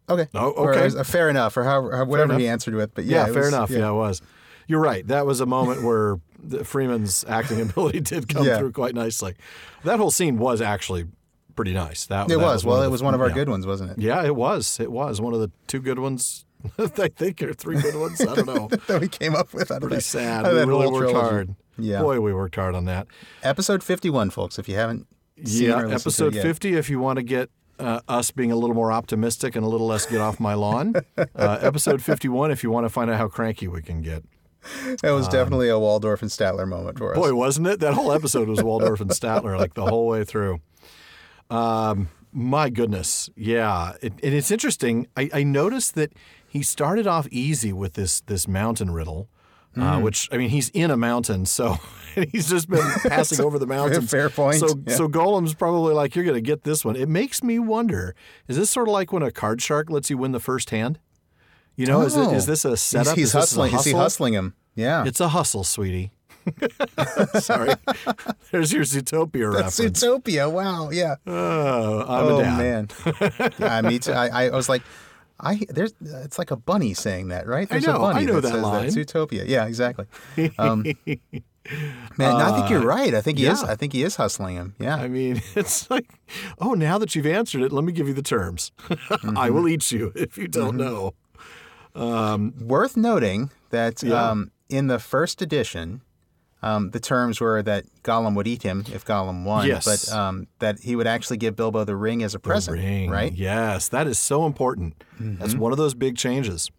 okay, Oh, Or, okay. uh, fair enough, or however, whatever he answered with. But yeah, yeah, fair was- enough. Yeah. it was. You're right. That was a moment where the Freeman's acting ability did come Yeah. through quite nicely. That whole scene was actually pretty nice. That it that was. one Well, it was one of our yeah. good ones, wasn't it? Yeah, it was. It was one of the two good ones. I think are three good ones. I don't know. that we came up with out of Pretty that, sad. out We really worked trilogy. hard. Yeah. Boy, we worked hard on that. Episode fifty-one, folks. If you haven't seen Yeah, or listened to episode it. 50, if you want to get uh, us being a little more optimistic and a little less get off my lawn. uh, episode 51, if you want to find out how cranky we can get. that was definitely a Waldorf and Statler moment for us. Boy, wasn't it? That whole episode was Waldorf and Statler, like the whole way through. Um, my goodness. Yeah. It, and it's interesting. I, I noticed that he started off easy with this, this mountain riddle. Uh, which I mean, he's in a mountain, so he's just been passing over the mountains. fair point, So, yeah. so Gollum's probably like, "You're going to get this one." It makes me wonder: Is this sort of like when a card shark lets you win the first hand? You know, is, it, is this a He's, setup? he's is hustling. Is he hustling him? Yeah. It's a hustle, sweetie. Sorry. There's your Zootopia That's reference. Zootopia. Wow. Yeah. oh, I'm oh man. yeah, me too. I, I was like, I there's it's like a bunny saying that, right? There's know, a bunny I know that says line. Utopia. Yeah, exactly. Um, man, no, I think you're right. I think he is. Uh. I think he is hustling him. Yeah. I mean, it's like, oh, now that you've answered it, let me give you the terms. Mm-hmm. I will eat you if you don't know. Worth noting that Yeah. um, in the first edition, um, the terms were that Gollum would eat him if Gollum won, Yes. but um, that he would actually give Bilbo the ring as a present, Ring. right? Yes, that is so important. That's one of those big changes.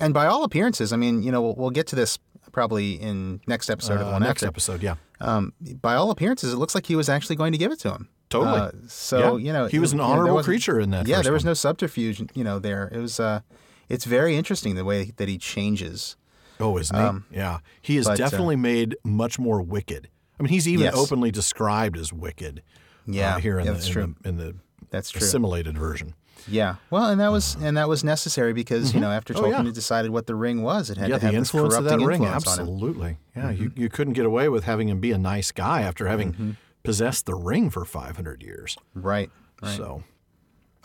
And by all appearances, I mean, you know, we'll, we'll get to this probably in next episode of Uh, one next after. episode, yeah. Um, by all appearances, it looks like he was actually going to give it to him. Totally. Uh, so Yeah. you know, He was an honorable creature in that Yeah, there was one. no subterfuge. You know, there it was. Uh, it's very interesting the way that he changes. Oh, isn't he? yeah. He is but, uh, definitely made much more wicked. I mean, he's even Yes. openly described as wicked. Yeah, uh, here in, yeah, the, that's in, true. the, in the That's true. assimilated version. Yeah. Well, and that was and that was necessary because you know after Oh, Tolkien yeah. had decided what the ring was, it had yeah, to have the influence of that ring. influence. Mm-hmm. Absolutely. Yeah, you, you couldn't get away with having him be a nice guy after having Mm-hmm. possessed the ring for 500 years. Right. Right. So,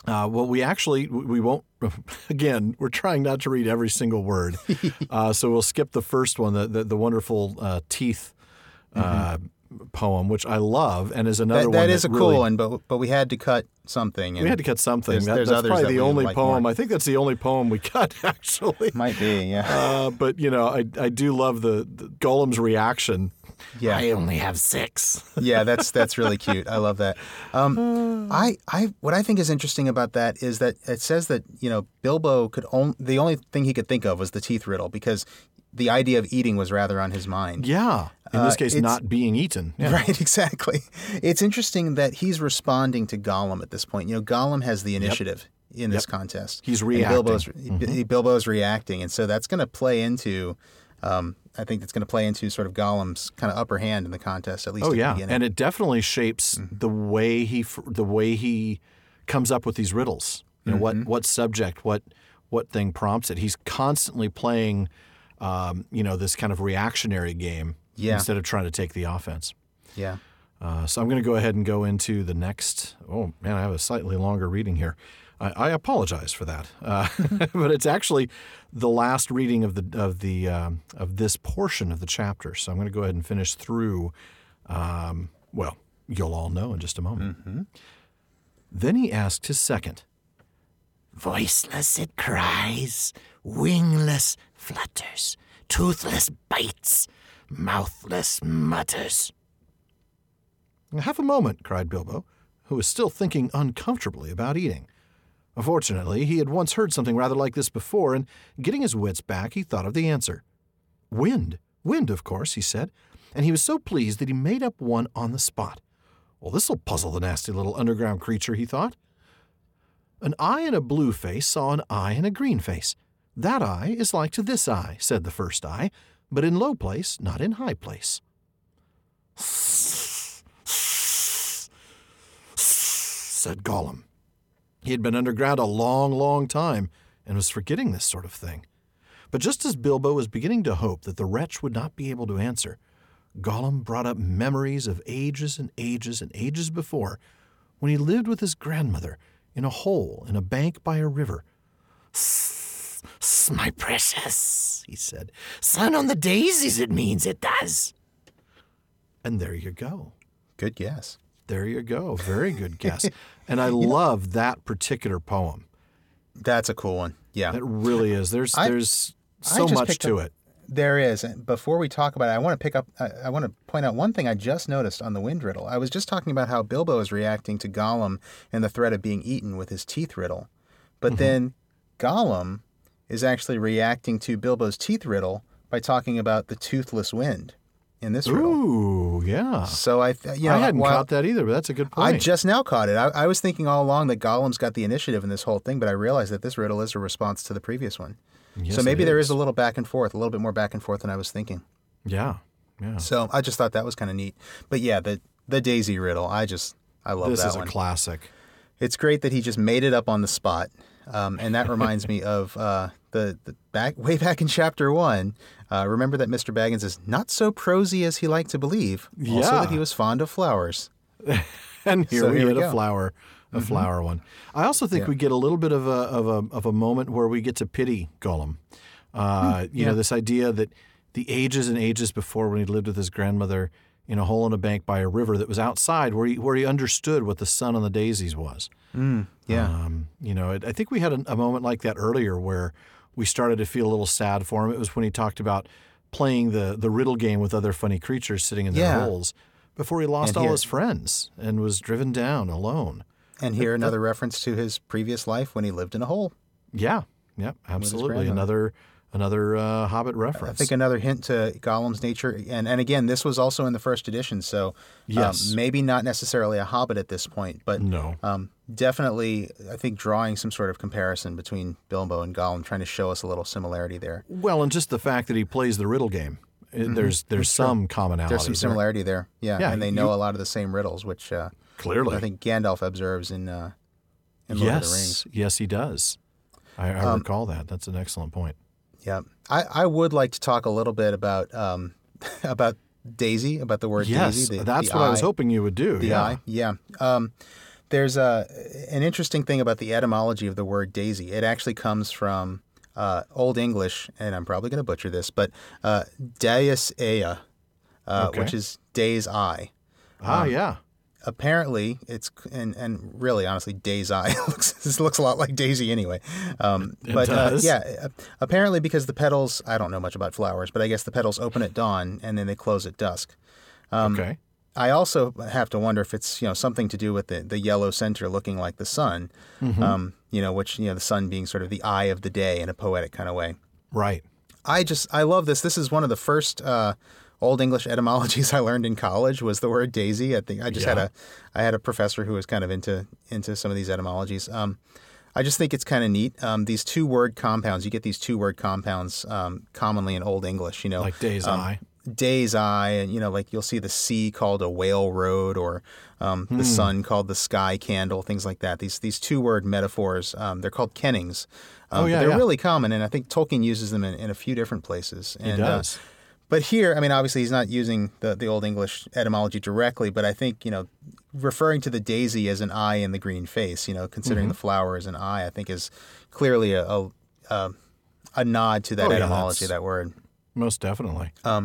uh, well, we actually we won't. Again, we're trying not to read every single word, uh, so we'll skip the first one, the the, the wonderful uh, teeth uh, poem, which I love, and is another Mm-hmm. That, one that is a really- cool one, but but we had to cut something. We had to cut something. There's- That- there's that's probably the only like poem. more. I think that's the only poem we cut, actually. Might be, yeah. Uh, but you know, I I do love the, the Gollum's reaction. Yeah. I only have six. yeah, that's that's really cute. I love that. Um, I I what I think is interesting about that is that it says that you know Bilbo could only the only thing he could think of was the teeth riddle because the idea of eating was rather on his mind. Yeah, in this Uh, case, it's- not being eaten. Yeah. Right, exactly. It's interesting that he's responding to Gollum at this point. You know, Gollum has the initiative in this contest. He's And reacting. Bilbo's, Bilbo's reacting, and so that's going to play into. Um, I think that's going to play into sort of Gollum's kind of upper hand in the contest, at least. Oh at yeah, beginning. and it definitely shapes Mm-hmm. the way he the way he comes up with these riddles. You know Mm-hmm. what what subject, what what thing prompts it. He's constantly playing, um, you know, this kind of reactionary game Yeah. instead of trying to take the offense. yeah. Uh, so I'm going to go ahead and go into the next. Oh man, I have a slightly longer reading here. I, I apologize for that, uh, but it's actually the last reading of the of the um, of this portion of the chapter. So I'm going to go ahead and finish through. Um, well, you'll all know in just a moment. Then he asked his second. Voiceless it cries, wingless flutters, toothless bites, mouthless mutters. Half a moment, cried Bilbo, who was still thinking uncomfortably about eating. Fortunately, he had once heard something rather like this before, and getting his wits back, he thought of the answer. Wind. Wind, of course, he said, and he was so pleased that he made up one on the spot. Well, this'll puzzle the nasty little underground creature, he thought. An eye in a blue face saw an eye in a green face. That eye is like to this eye, said the first eye, but in low place, not in high place. said Gollum. He had been underground a long, long time and was forgetting this sort of thing. But just as Bilbo was beginning to hope that the wretch would not be able to answer, Gollum brought up memories of ages and ages and ages before when he lived with his grandmother in a hole in a bank by a river. "S, My precious, he said. Sun on the daisies, it means it does. And there you go. Good guess. There you go. Very good guess. and I love that particular poem. That's a cool one. Yeah. It really is. There's I- there's so much to up- it. There is. And Before we talk about it, I want to pick up. I, I want to point out one thing I just noticed on the wind riddle. I was just talking about how Bilbo is reacting to Gollum and the threat of being eaten with his teeth riddle, but mm-hmm. then Gollum is actually reacting to Bilbo's teeth riddle by talking about the toothless wind in this riddle. Ooh, yeah. So I, th- you know, I hadn't while- caught that either, but that's a good point. I just now caught it. I, I was thinking all along that Gollum's got the initiative in this whole thing, but I realized that this riddle is a response to the previous one. Yes, so maybe there is. is a little back and forth, a little bit more back and forth than I was thinking. yeah, yeah. So I just thought that was kind of neat. But yeah, the the Daisy riddle, I just I love that. this that is one. a classic. it's great that he just made it up on the spot, um, and that reminds me of uh, the the back way back in chapter one. Uh, remember that Mr. Baggins is not so prosy as he liked to believe. Also, Yeah. that he was fond of flowers. And here So we here we get a. Mm-hmm. flower, a flower one. I also think we get a little bit of a of a of a moment where we get to pity Gollum. Uh, you know, this idea that the ages and ages before, when he lived with his grandmother in a hole in a bank by a river that was outside, where he where he understood what the sun on the daisies was. Yeah. Um, you know, I I think we had a, a moment like that earlier where we started to feel a little sad for him. It was when he talked about playing the the riddle game with other funny creatures sitting in their Yeah. holes before he lost And all here- his friends and was driven down alone. and here another reference to his previous life when he lived in a hole. Yeah, yep, absolutely. Another another uh, Hobbit reference. I think another hint to Gollum's nature, and and again, this was also in the first edition, so um, Yes. maybe not necessarily a Hobbit at this point, but no. um, definitely, I think drawing some sort of comparison between Bilbo and Gollum, trying to show us a little similarity there. Well, and just the fact that he plays the riddle game, it- there's there's some commonality. Mm-hmm. There's some there. similarity there, yeah, Yeah, and they know you- a lot of the same riddles, which uh, Clearly, I think Gandalf observes in uh, in Lord of the yes, Rings. yes, he does. I, I Um, recall that. That's an excellent point. Yeah, I, I would like to talk a little bit about um, about Daisy, about the word Yes, Daisy. the- that's the what I was hoping you would do. The yeah. eye, yeah. Um, there's a an interesting thing about the etymology of the word daisy. It actually comes from uh, Old English, and I'm probably going to butcher this, but uh, Deus ea, uh, Okay. which is day's eye. Ah, yeah. Apparently, it's and and really, honestly, day's eye looks this looks a lot like Daisy anyway. Um, but uh, yeah, uh, apparently because the petals, I don't know much about flowers, but I guess the petals open at dawn and then they close at dusk. Um, okay. I also have to wonder if it's you know something to do with the, the yellow center looking like the sun, Mm-hmm. um, you know, which you know the sun being sort of the eye of the day in a poetic kind of way. Right. I just I love this. This is one of the first uh, Old English etymologies I learned in college was the word daisy. I think I just had a I had a professor who was kind of into into some of these etymologies. Um, I just think it's kind of neat. Um, these two word compounds, you get these two word compounds um, commonly in Old English. You know, Like day's um, eye. Day's eye and you know like you'll see the sea called a whale road or um, Hmm. the sun called the sky candle things like that these these two word metaphors um, they're called kennings um, Oh, yeah, they're yeah. really common and i think tolkien uses them in, in a few different places He does. Uh, but here, I mean, obviously, he's not using the, the Old English etymology directly, but I think, you know, referring to the daisy as an eye in the green face, you know, considering Mm-hmm. the flower as an eye, I think is clearly a, a, a, a nod to that Oh, etymology, that's- that word. Most definitely. Uh,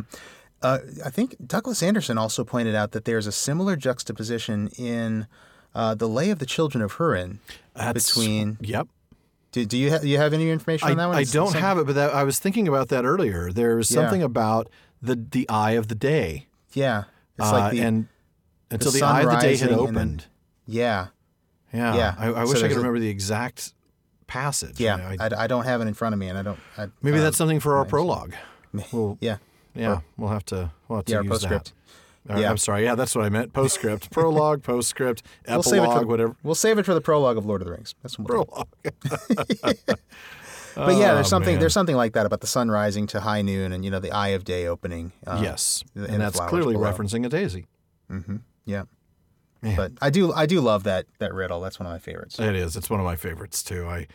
I think Douglas Anderson also pointed out that there's a similar juxtaposition in uh, the Lay of the Children of Hurin That's- between. Yep. Do, do you ha- you have any information I, on that one? I don't have it, but that, I was thinking about that earlier. There's Yeah. something about the the eye of the day, Yeah, it's uh, like the and until the, eye of the day had and then- opened. yeah yeah, yeah. I, I So wish I there's could a- remember the exact passage. yeah. I- I, I don't have it in front of me, and I don't. I, maybe um, that's something for our prologue. We'll, yeah yeah, we'll have to we'll have to yeah use postscript. that. Yeah. I'm sorry. Yeah, that's what I meant. Postscript, prologue, postscript, We'll epilogue, save it for whatever. We'll save it for the prologue of Lord of the Rings. That's what we'll. Prologue. But yeah, there's Oh, something man. there's something like that about the sun rising to high noon, and you know the eye of day opening. uh, yes, in and that's clearly below. referencing a daisy. Yeah. Man. But I do I do love that that riddle. That's one of my favorites. It is. It's one of my favorites too. I,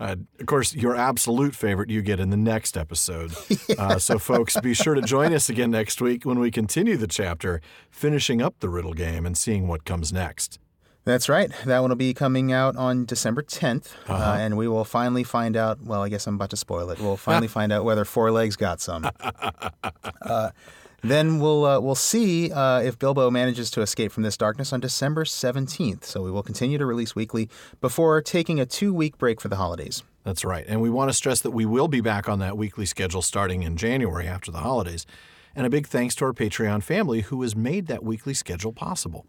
uh, of course, your absolute favorite you get in the next episode. uh, so, folks, be sure to join us again next week when we continue the chapter, finishing up the riddle game and seeing what comes next. That's right. That one will be coming out on December 10th, uh Uh-huh. and we will finally find out. Well, I guess I'm about to spoil it. We'll finally find out whether Four Legs got some. then we'll uh, we'll see uh, if Bilbo manages to escape from this darkness on December 17th. So we will continue to release weekly before taking a two week break for the holidays. That's right. And we want to stress that we will be back on that weekly schedule starting in January after the holidays. And a big thanks to our Patreon family who has made that weekly schedule possible.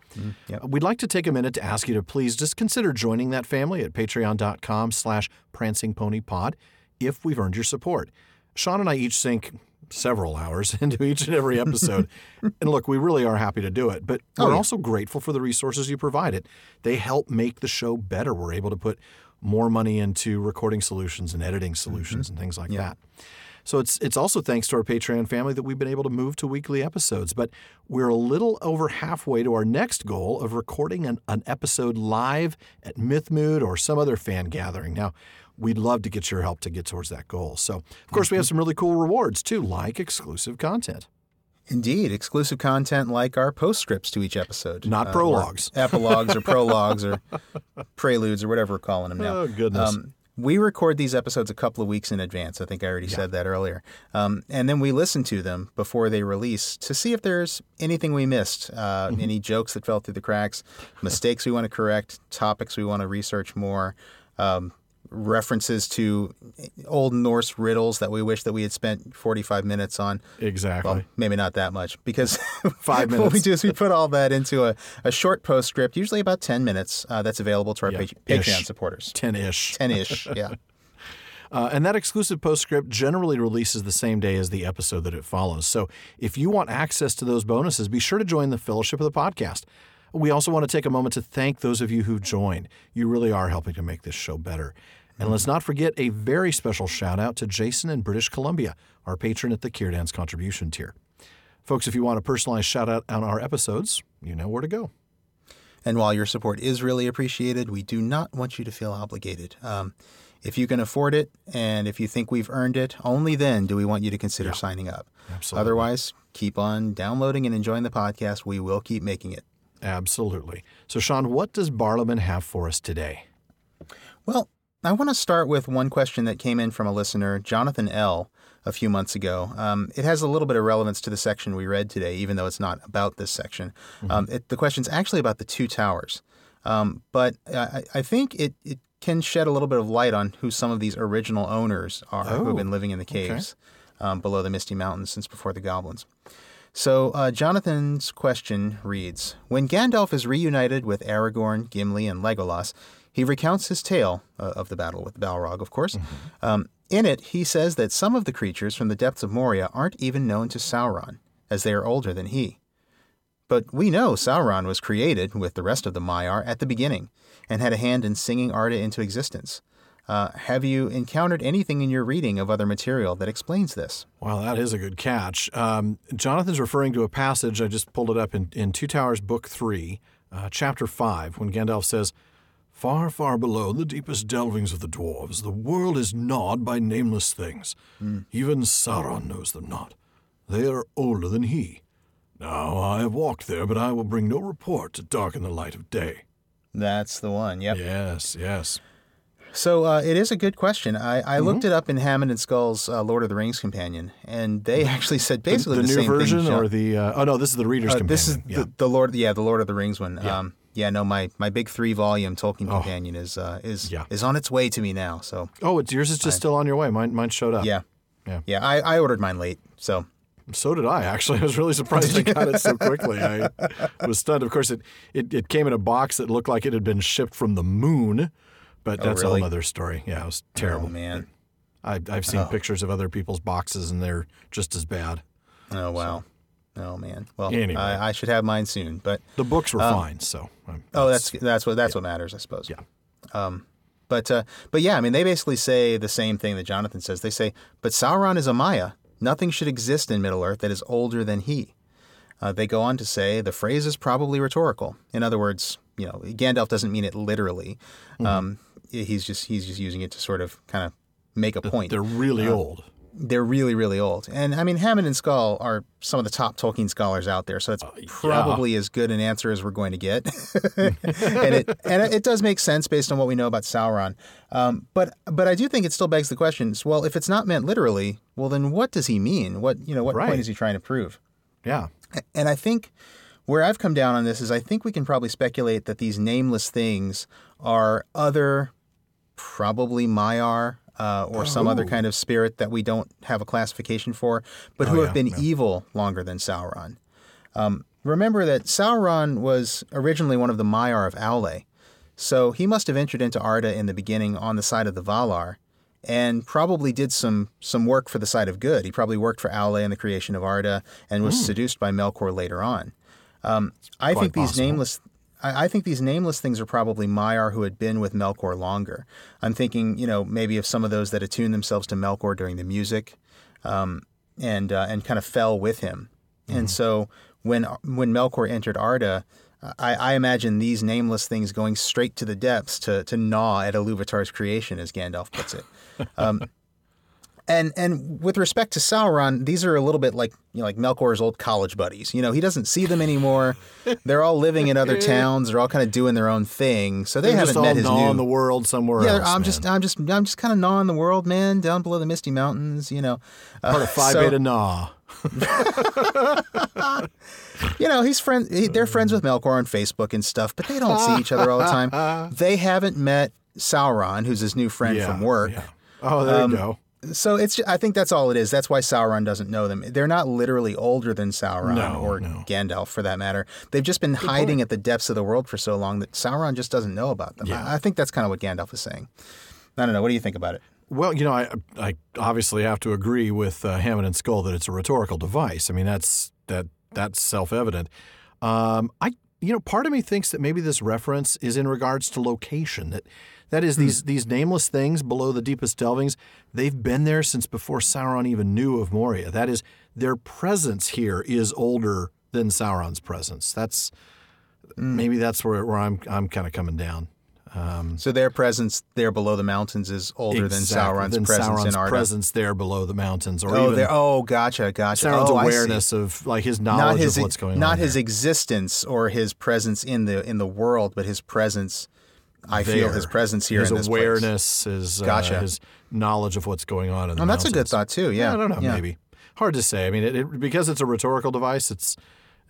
yep. We'd like to take a minute to ask you to please just consider joining that family at patreon.com slash prancingponypod if we've earned your support. Shawn and I each sink several hours into each and every episode. and look, we really are happy to do it, but oh, we're Oh, yeah. also grateful for the resources you provided. They help make the show better. We're able to put more money into recording solutions and editing solutions mm-hmm. and things like that. So it's it's also thanks to our Patreon family that we've been able to move to weekly episodes. But we're a little over halfway to our next goal of recording an, an episode live at Mythmoot or some other fan gathering. Now, we'd love to get your help to get towards that goal. So, of course, we have some really cool rewards too, like exclusive content. Indeed, exclusive content like our postscripts to each episode. Not or prologues. epilogues or prologues or preludes or whatever we're calling them now. Oh, goodness. Um, we record these episodes a couple of weeks in advance. I think I already said that earlier. Um, and then we listen to them before they release to see if there's anything we missed, uh, Mm-hmm. any jokes that fell through the cracks, mistakes we want to correct, topics we want to research more. Um, references to old Norse riddles that we wish that we had spent 45 minutes on. Exactly. Well, maybe not that much because Five minutes. what we do is we put all that into a, a short postscript, usually about 10 minutes, uh, that's available to our Yeah, ish. Patreon supporters. 10 ish. 10 ish, yeah. Uh, and that exclusive postscript generally releases the same day as the episode that it follows. So if you want access to those bonuses, be sure to join the Fellowship of the Podcast. We also want to take a moment to thank those of you who've joined. You really are helping to make this show better. And let's not forget a very special shout out to Jason in British Columbia, our patron at the Círdan's contribution tier. Folks, if you want a personalized shout out on our episodes, you know where to go. And while your support is really appreciated, we do not want you to feel obligated. Um, if you can afford it and if you think we've earned it, only then do we want you to consider signing up. Absolutely. Otherwise, keep on downloading and enjoying the podcast. We will keep making it. Absolutely. So, Shawn, what does Barliman have for us today? Well, I want to start with one question that came in from a listener, Jonathan L., a few months ago. Um, it has a little bit of relevance to the section we read today, even though it's not about this section. Um, it, the question's actually about the two towers. Um, but I, I think it, it can shed a little bit of light on who some of these original owners are who Oh, have been living in the caves um, below the Misty Mountains since before the goblins. So, uh, Jonathan's question reads When Gandalf is reunited with Aragorn, Gimli, and Legolas, he recounts his tale uh, of the battle with the Balrog, of course. Um, in it, he says that some of the creatures from the depths of Moria aren't even known to Sauron, as they are older than he. But we know Sauron was created, with the rest of the Maiar, at the beginning, and had a hand in singing Arda into existence. Uh, have you encountered anything in your reading of other material that explains this? Wow, that is a good catch. Um, Jonathan's referring to a passage, I just pulled it up in, in Two Towers, Book 3, uh, Chapter 5, when Gandalf says, Far, far below the deepest delvings of the dwarves, the world is gnawed by nameless things. Even Sauron knows them not. they are older than he. Now I have walked there, but I will bring no report to darken the light of day. That's the one. Yep. Yes, yes. So uh, it is a good question. I, I looked it up in Hammond and Scull's uh, Lord of the Rings companion, and they actually said basically the, the, new same version thing. Or the uh, oh no, this is the reader's Uh, companion. this is yeah. the, the Lord, yeah, the Lord of the Rings one. Yeah, um, yeah no, my, my big three volume Tolkien companion is uh, is Yeah. is on its way to me now. So oh, it's yours is just still on your way. Mine mine showed up. yeah, Yeah. yeah. I, I ordered mine late, so So did I, actually. I was really surprised I got it so quickly. I was stunned. Of course, it, it, it came in a box that looked like it had been shipped from the moon, but that's a Oh, whole other story. Yeah, it was terrible. oh man, I, I've seen pictures of other people's boxes, and they're just as bad. oh wow, oh man. Well, Anyway. I, I should have mine soon, but The books were fine, so. um, oh, that's that's what that's what matters, I suppose. Yeah. But uh, but yeah, I mean, they basically say the same thing that Jonathan says. They say, but Sauron is a Maia. Nothing should exist in Middle Earth that is older than he. Uh, they go on to say the phrase is probably rhetorical. In other words, you know, Gandalf doesn't mean it literally. Um, he's just he's just using it to sort of kind of make a point. They're really old. They're really really old, and I mean Hammond and Scull are some of the top Tolkien scholars out there. So it's probably as good an answer as we're going to get, and it and it does make sense based on what we know about Sauron. Um, but but I do think it still begs the question: Well, if it's not meant literally, well then what does he mean? What you know what Right. point is he trying to prove? Yeah. And I think where I've come down on this is I think we can probably speculate that these nameless things are other, probably Maiar uh, or some other kind of spirit that we don't have a classification for, but who Oh, have yeah, been yeah. evil longer than Sauron. Um, remember that Sauron was originally one of the Maiar of Aule. So he must have entered into Arda in the beginning on the side of the Valar and probably did some some work for the side of good. He probably worked for Aule in the creation of Arda and was seduced by Melkor later on. Um, I Quite think these possible. nameless I, I think these nameless things are probably Maiar who had been with Melkor longer. I'm thinking, you know, maybe of some of those that attuned themselves to Melkor during the music, um, and uh, and kind of fell with him. And so when when Melkor entered Arda, I, I imagine these nameless things going straight to the depths to to gnaw at Iluvatar's creation, as Gandalf puts it. Um, and and with respect to Sauron, these are a little bit like you know, like Melkor's old college buddies. You know, he doesn't see them anymore. They're all living in other towns. They're all kind of doing their own thing. So they They're haven't just all met his gnawing new. the world somewhere yeah, else. I'm man. just, I'm just, I'm just kind of gnawing the world, man, down below the Misty Mountains. You know, Uh, part of Phi so- Beta Gnaw. you know, he's friend. He, they're friends with Melkor on Facebook and stuff, but they don't see each other all the time. They haven't met Sauron, who's his new friend Yeah, from work. yeah. Oh, there Um, you go. So it's. I think that's all it is. That's why Sauron doesn't know them. They're not literally older than Sauron No, or no. Gandalf, for that matter. They've just been hiding at the depths of the world for so long that Sauron just doesn't know about them. Yeah. I, I think that's kind of what Gandalf is saying. I don't know. What do you think about it? Well, you know, I I obviously have to agree with uh, Hammond and Scull that it's a rhetorical device. I mean, that's that that's self evident. Um, I you know, part of me thinks that maybe this reference is in regards to location. That that is hmm. these these nameless things below the deepest delvings. They've been there since before Sauron even knew of Moria. That is, their presence here is older than Sauron's presence. That's hmm. maybe that's where where I'm I'm kind of coming down. Um, so their presence there below the mountains is older than Exactly, Sauron's than presence Sauron's in Arda. presence there below the mountains, or oh, even there. Oh, gotcha, gotcha. Sauron's oh, awareness of like his knowledge his of what's going not on. Not his there. existence or his presence in the in the world, but his presence. I feel his presence here his this place. awareness, his uh, Gotcha. his knowledge of what's going on in the Oh, that's a good thought too. Yeah, I don't know, Yeah. maybe hard to say. I mean, it, it, because it's a rhetorical device, it's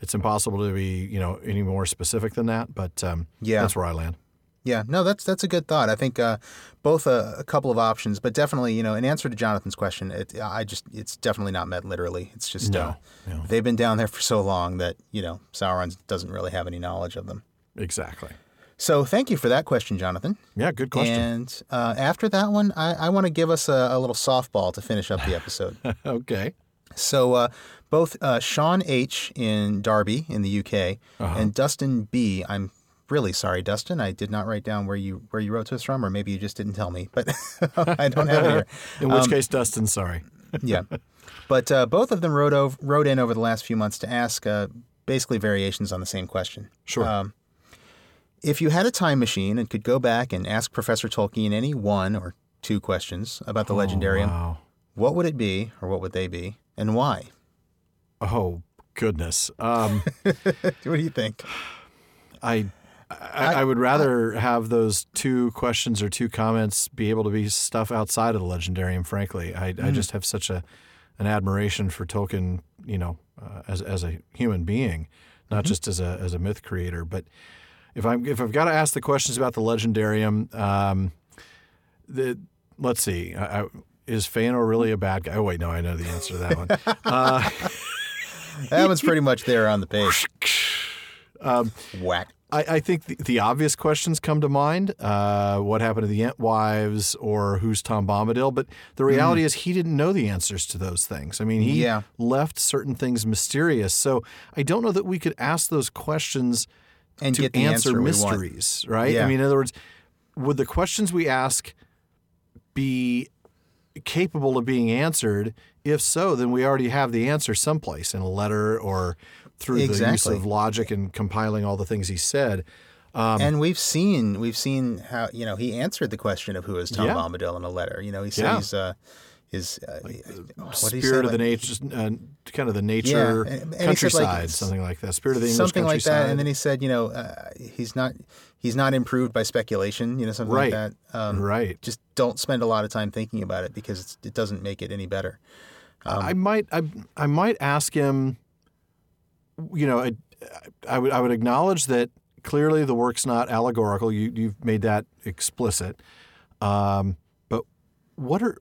it's impossible to be you know any more specific than that. But um, Yeah. that's where I land. Yeah, no, that's that's a good thought. I think uh, both a, a couple of options, but definitely, you know, in answer to Jonathan's question, it, I just it's definitely not met literally. It's just No, uh, no. they've been down there for so long that you know Sauron doesn't really have any knowledge of them. Exactly. So thank you for that question, Jonathan. Yeah, good question. And uh, after that one, I, I want to give us a, a little softball to finish up the episode. okay. So uh, both uh, Sean H in Derby in the UK Uh-huh. and Dustin B. I'm really sorry, Dustin. I did not write down where you where you wrote to us from, or maybe you just didn't tell me. But I don't have it here. In Um, which case, Dustin, sorry. Yeah, but uh, both of them wrote over, wrote in over the last few months to ask uh, basically variations on the same question. Sure. Um, if you had a time machine and could go back and ask Professor Tolkien any one or two questions about the Legendarium, Oh, Wow. what would it be, or what would they be, and why? Oh goodness. Um, what do you think? I, I I would rather have those two questions or two comments be able to be stuff outside of the legendarium. Frankly, I, I just have such a an admiration for Tolkien. You know, uh, as as a human being, not just as a as a myth creator. But if I'm if I've got to ask the questions about the legendarium, um, the let's see. I, I, is Feanor really a bad guy? Oh wait, no, I know the answer to that one. Uh, That one's pretty much there on the page. Whack. I, I think the, the obvious questions come to mind. Uh, what happened to the Entwives or who's Tom Bombadil? But the reality is he didn't know the answers to those things. I mean, he Yeah. left certain things mysterious. So I don't know that we could ask those questions And to answer, answer mysteries, right? Yeah. I mean, in other words, would the questions we ask be capable of being answered? If so, then we already have the answer someplace in a letter or through the use of logic and compiling all the things he said. Um, and we've seen we've seen how you know he answered the question of who is Tom Yeah. Bombadil in a letter. You know, he said Yeah. he's uh, his uh, what did? Spirit of the nature, uh, kind of the nature and- and countryside, like, something like that. Spirit of the English something like that. And then he said, you know, uh, he's not he's not improved by speculation. You know, something Right. like that. Um, right. Just don't spend a lot of time thinking about it because it's, it doesn't make it any better. I might I, I might ask him you know I, I would I would acknowledge that clearly the work's not allegorical you you've made that explicit um, but what are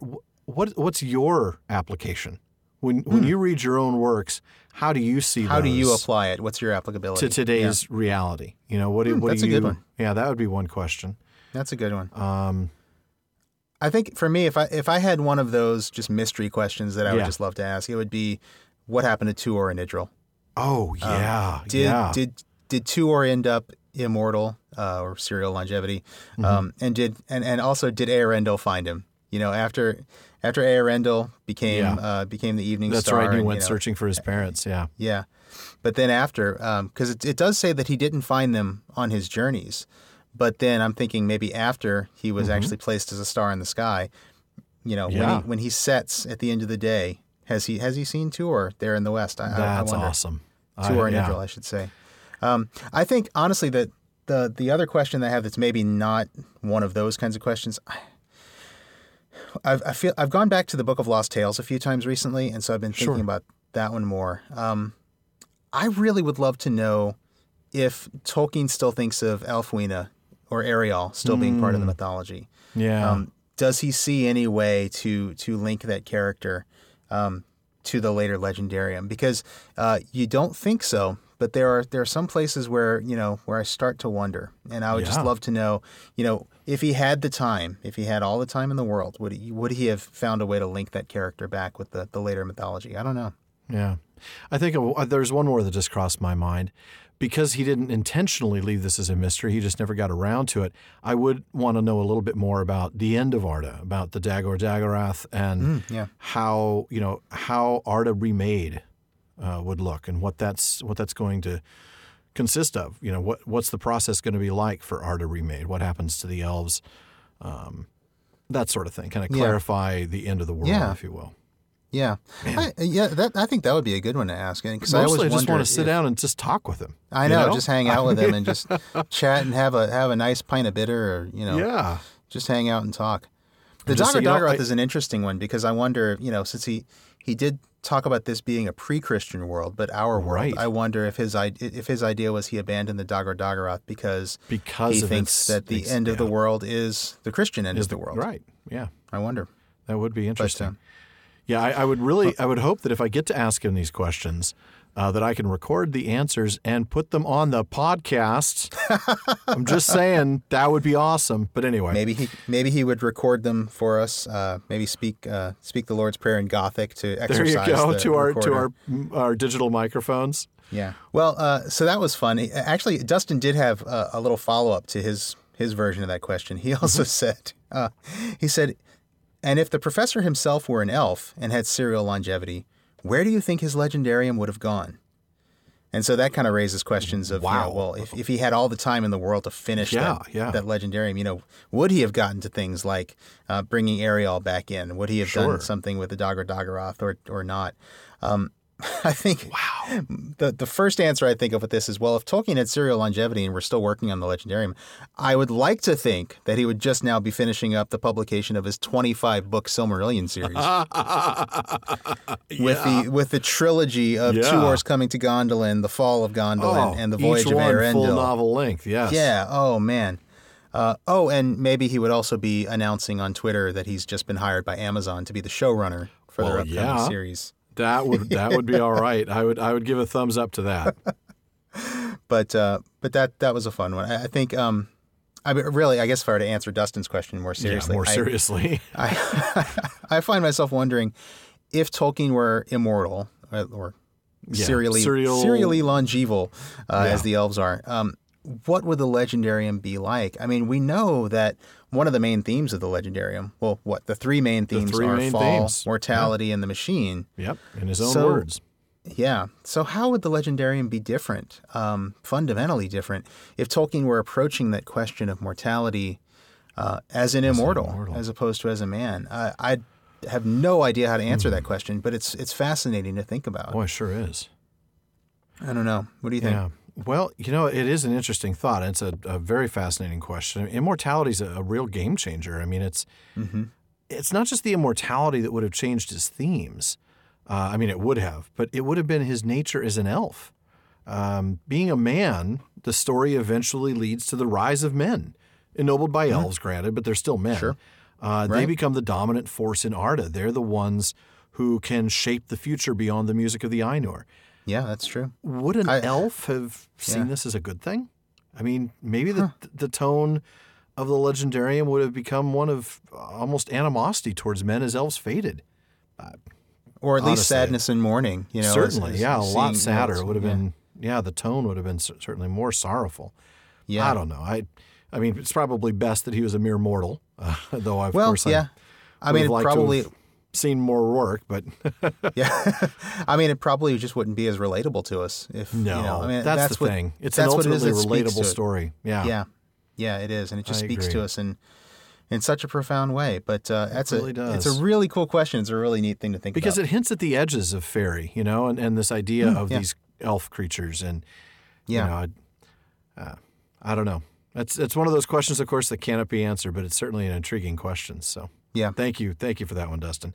what what's your application when when you read your own works how do you see. How do you apply it? What's your applicability to today's reality you know what do, Hmm, what that's do a good one. yeah that would be one question That's a good one. um, I think for me, if I if I had one of those just mystery questions that I would Yeah. just love to ask, it would be, what happened to Tuor and Idril? oh yeah Did yeah did did Tuor end up immortal uh, or serial longevity? Mm-hmm. Um, and did and, and also did Earendel find him? You know, after after Earendel became Yeah. uh, became the Evening that's Star. That's right he went you know, searching for his parents yeah Yeah, but then after, because it, it does say that he didn't find them on his journeys, but then I'm thinking maybe after he was actually placed as a star in the sky, you know, when Mm-hmm. He when he sets at the end of the day, has he has he seen Tuor there in the west? I, I- I that's wonder. awesome I- Tuor and yeah. Idril, I should say. Um, I think honestly that the the other question that I have that's maybe not one of those kinds of questions. I, I've, I feel I've gone back to the Book of Lost Tales a few times recently, and so I've been thinking Sure. about that one more. Um, I really would love to know if Tolkien still thinks of Ælfwine or Eriol still being part of Hmm. the mythology. yeah Um, does he see any way to to link that character um, to the later legendarium? Because uh, you don't think so, but there are there are some places where you know where I start to wonder, and I would just love to know, you know, if he had the time, if he had all the time in the world, would he would he have found a way to link that character back with the the later mythology? I don't know. Yeah. I think of, there's one more that just crossed my mind. Because he didn't intentionally leave this as a mystery, he just never got around to it. I would want to know a little bit more about the end of Arda, about the Dagor Dagorath, and yeah. how you know how Arda remade uh, would look, and what that's what that's going to consist of. You know, what what's the process going to be like for Arda remade? What happens to the elves? Um, that sort of thing. Kind of Yeah. clarify the end of the world, Yeah. if you will. Yeah, I, yeah. That I think that would be a good one to ask, because I always I just want to sit if- down and just talk with him. I you know, just hang out with him and just chat and have a have a nice pint of bitter, or you know, Yeah. just hang out and talk. The And just Dagor say, you know, Dagorath I- is an interesting one because I wonder, you know, since he he did talk about this being a pre-Christian world, but our world, Right. I wonder if his if his idea was he abandoned the Dagor Dagorath because Because he thinks that the end of the world is the Christian end is of the world. Right. Yeah. I wonder. That would be interesting. um, yeah, I, I would really, I would hope that if I get to ask him these questions, uh, that I can record the answers and put them on the podcast. I'm just saying that would be awesome. But anyway, Maybe he maybe he would record them for us. Uh, maybe speak uh, speak the Lord's Prayer in Gothic to exercise. there you go the to our to our our digital microphones. Yeah. Well, uh, so that was fun. Actually, Dustin did have a, a little follow up to his his version of that question. He also Mm-hmm. said, uh, he said, and if the professor himself were an elf and had serial longevity, where do you think his legendarium would have gone? And so that kind of raises questions of, you know, Wow. well, if, if he had all the time in the world to finish Yeah, that, yeah. that legendarium, you know, would he have gotten to things like uh, bringing Eriol back in? Would he have Sure. done something with the Dagor Dagorath or, or not? Um, I think wow. The the first answer I think of with this is well, if Tolkien had serial longevity and we're still working on the Legendarium, I would like to think that he would just now be finishing up the publication of his 25 book Silmarillion series with the with the trilogy of Yeah. Tuor's Coming to Gondolin, The Fall of Gondolin, and The Voyage Oh, of one Eärendil. full novel length. Yes. Yeah. Oh man. Uh, oh, and maybe he would also be announcing on Twitter that he's just been hired by Amazon to be the showrunner for their upcoming yeah. series. That would that would be all right. I would I would give a thumbs up to that. But uh, but that that was a fun one. I, I think. Um, I mean, really, I guess if I were to answer Dustin's question more seriously, yeah, more seriously. I, I find myself wondering if Tolkien were immortal uh, or Yeah, serially serial- serially longeval, uh, Yeah. as the elves are. Um, what would the legendarium be like? I mean, we know that one of the main themes of the legendarium, well, what the three main themes three are: main fall, themes. mortality, and the machine. yep, in his own So- words. Yeah. So how would the legendarium be different, um, fundamentally different, if Tolkien were approaching that question of mortality uh, as an immortal, immortal. as opposed to as a man? I, I have no idea how to answer that question, but it's it's fascinating to think about. Boy, it sure is. I don't know. What do you think? Yeah. Well, you know, it is an interesting thought. It's a, a very fascinating question. Immortality is a, a real game changer. I mean, it's it's not just the immortality that would have changed his themes. Uh, I mean, it would have, but it would have been his nature as an elf. Um, being a man, the story eventually leads to the rise of men, ennobled by elves, granted, but they're still men. Sure. Uh, They become the dominant force in Arda. They're the ones who can shape the future beyond the music of the Ainur. Yeah, that's true. Would an I- elf have seen Yeah. this as a good thing? I mean, maybe the the tone of the legendarium would have become one of almost animosity towards men as elves faded. Or at least Honestly. sadness and mourning. You know, certainly, as yeah, a lot sadder. It would have yeah. been, yeah, the tone would have been certainly more sorrowful. Yeah. I don't know. I, I mean, it's probably best that he was a mere mortal, uh, though. Of Well, course, yeah. I mean, it probably. have seen more work, but Yeah, I mean, it probably just wouldn't be as relatable to us if no, You know, I mean, that's, the what, thing. It's an that's what it is ultimately that relatable it. story. Yeah, Yeah, yeah, it is, and it just I speaks agree. to us in in such a profound way. But uh, that's really a it's a really cool question. It's a really neat thing to think about. because about. it hints at the edges of fairy, you know, and, and this idea of Mm, yeah. these elf creatures, and Yeah. you know, I, uh, I don't know. It's it's one of those questions, of course, that cannot be answered, but it's certainly an intriguing question. So, Yeah. thank you, thank you for that one, Dustin.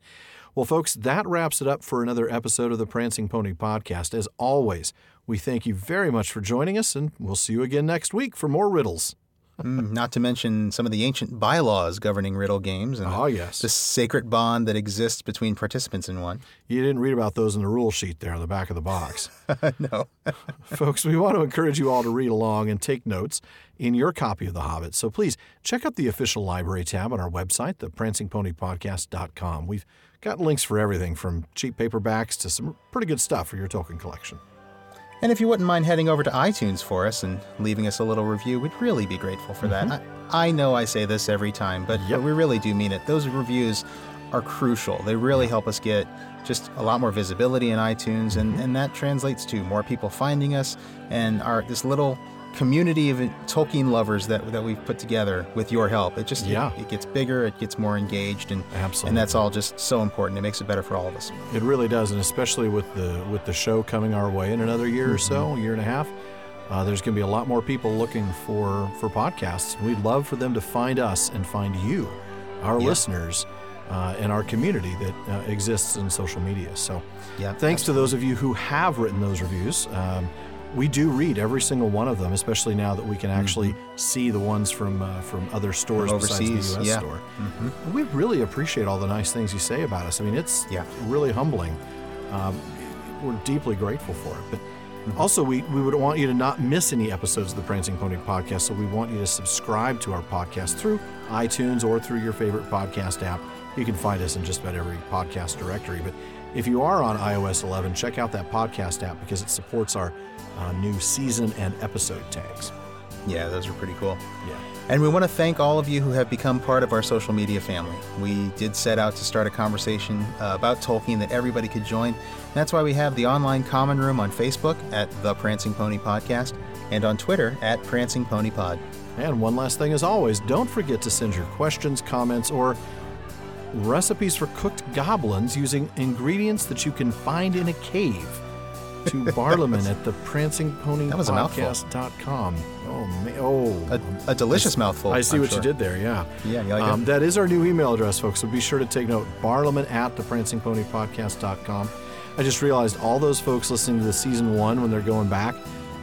Well, folks, that wraps it up for another episode of the Prancing Pony Podcast. As always, we thank you very much for joining us, and we'll see you again next week for more riddles. Mm, not to mention some of the ancient bylaws governing riddle games and Oh, yes. the sacred bond that exists between participants in one. You didn't read about those in the rule sheet there on the back of the box. no. Folks, we want to encourage you all to read along and take notes in your copy of The Hobbit. So please check out the official library tab on our website, theprancingponypodcast.com. We've got links for everything from cheap paperbacks to some pretty good stuff for your Tolkien collection. And if you wouldn't mind heading over to iTunes for us and leaving us a little review, we'd really be grateful for that. I, I know I say this every time, but, Mm-hmm. Yep. but we really do mean it. Those reviews are crucial. They really help us get just a lot more visibility in iTunes, and, Mm-hmm. and that translates to more people finding us and our this little community of Tolkien lovers that that we've put together with your help. It just Yeah. it, it gets bigger, it gets more engaged, and Absolutely. and that's all just so important. It makes it better for all of us. It really does, and especially with the with the show coming our way in another year or so, a year and a half, uh, there's going to be a lot more people looking for for podcasts. We'd love for them to find us and find you, our listeners, uh, and our community that uh, exists in social media. So, Yeah, thanks to those of you who have written those reviews. Um, we do read every single one of them, especially now that we can actually see the ones from uh, from other stores From besides the U.S. yeah. store. We really appreciate all the nice things you say about us. I mean, it's Yeah. really humbling. Um, we're deeply grateful for it. But Mm-hmm. also, we, we would want you to not miss any episodes of the Prancing Pony podcast. So we want you to subscribe to our podcast through iTunes or through your favorite podcast app. You can find us in just about every podcast directory. But if you are on iOS 11, check out that podcast app because it supports our uh, new season and episode tags. Yeah, those are pretty cool. Yeah. And we want to thank all of you who have become part of our social media family. We did set out to start a conversation uh, about Tolkien that everybody could join. That's why we have the online common room on Facebook at The Prancing Pony Podcast and on Twitter at Prancing Pony Pod. And one last thing, as always, don't forget to send your questions, comments, or recipes for cooked goblins using ingredients that you can find in a cave to Barliman at the prancing pony That was a mouthful. podcast.com. Oh, man. Oh, A, a delicious mouthful. I see I'm what sure. you did there, yeah. Yeah, like um. That is our new email address, folks, so be sure to take note. Barliman at theprancingponypodcast.com. I just realized all those folks listening to the season one when they're going back,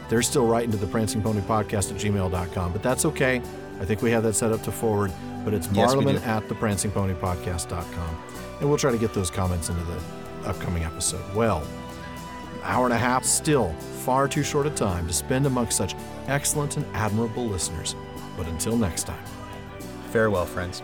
they're still writing to the prancing pony podcast at gmail.com. But that's okay. I think we have that set up to forward, but it's Yes, at barliman do. at theprancingponypodcast.com. And we'll try to get those comments into the upcoming episode. Well, hour and a half, still far too short a time to spend amongst such excellent and admirable listeners. But until next time. Farewell, friends.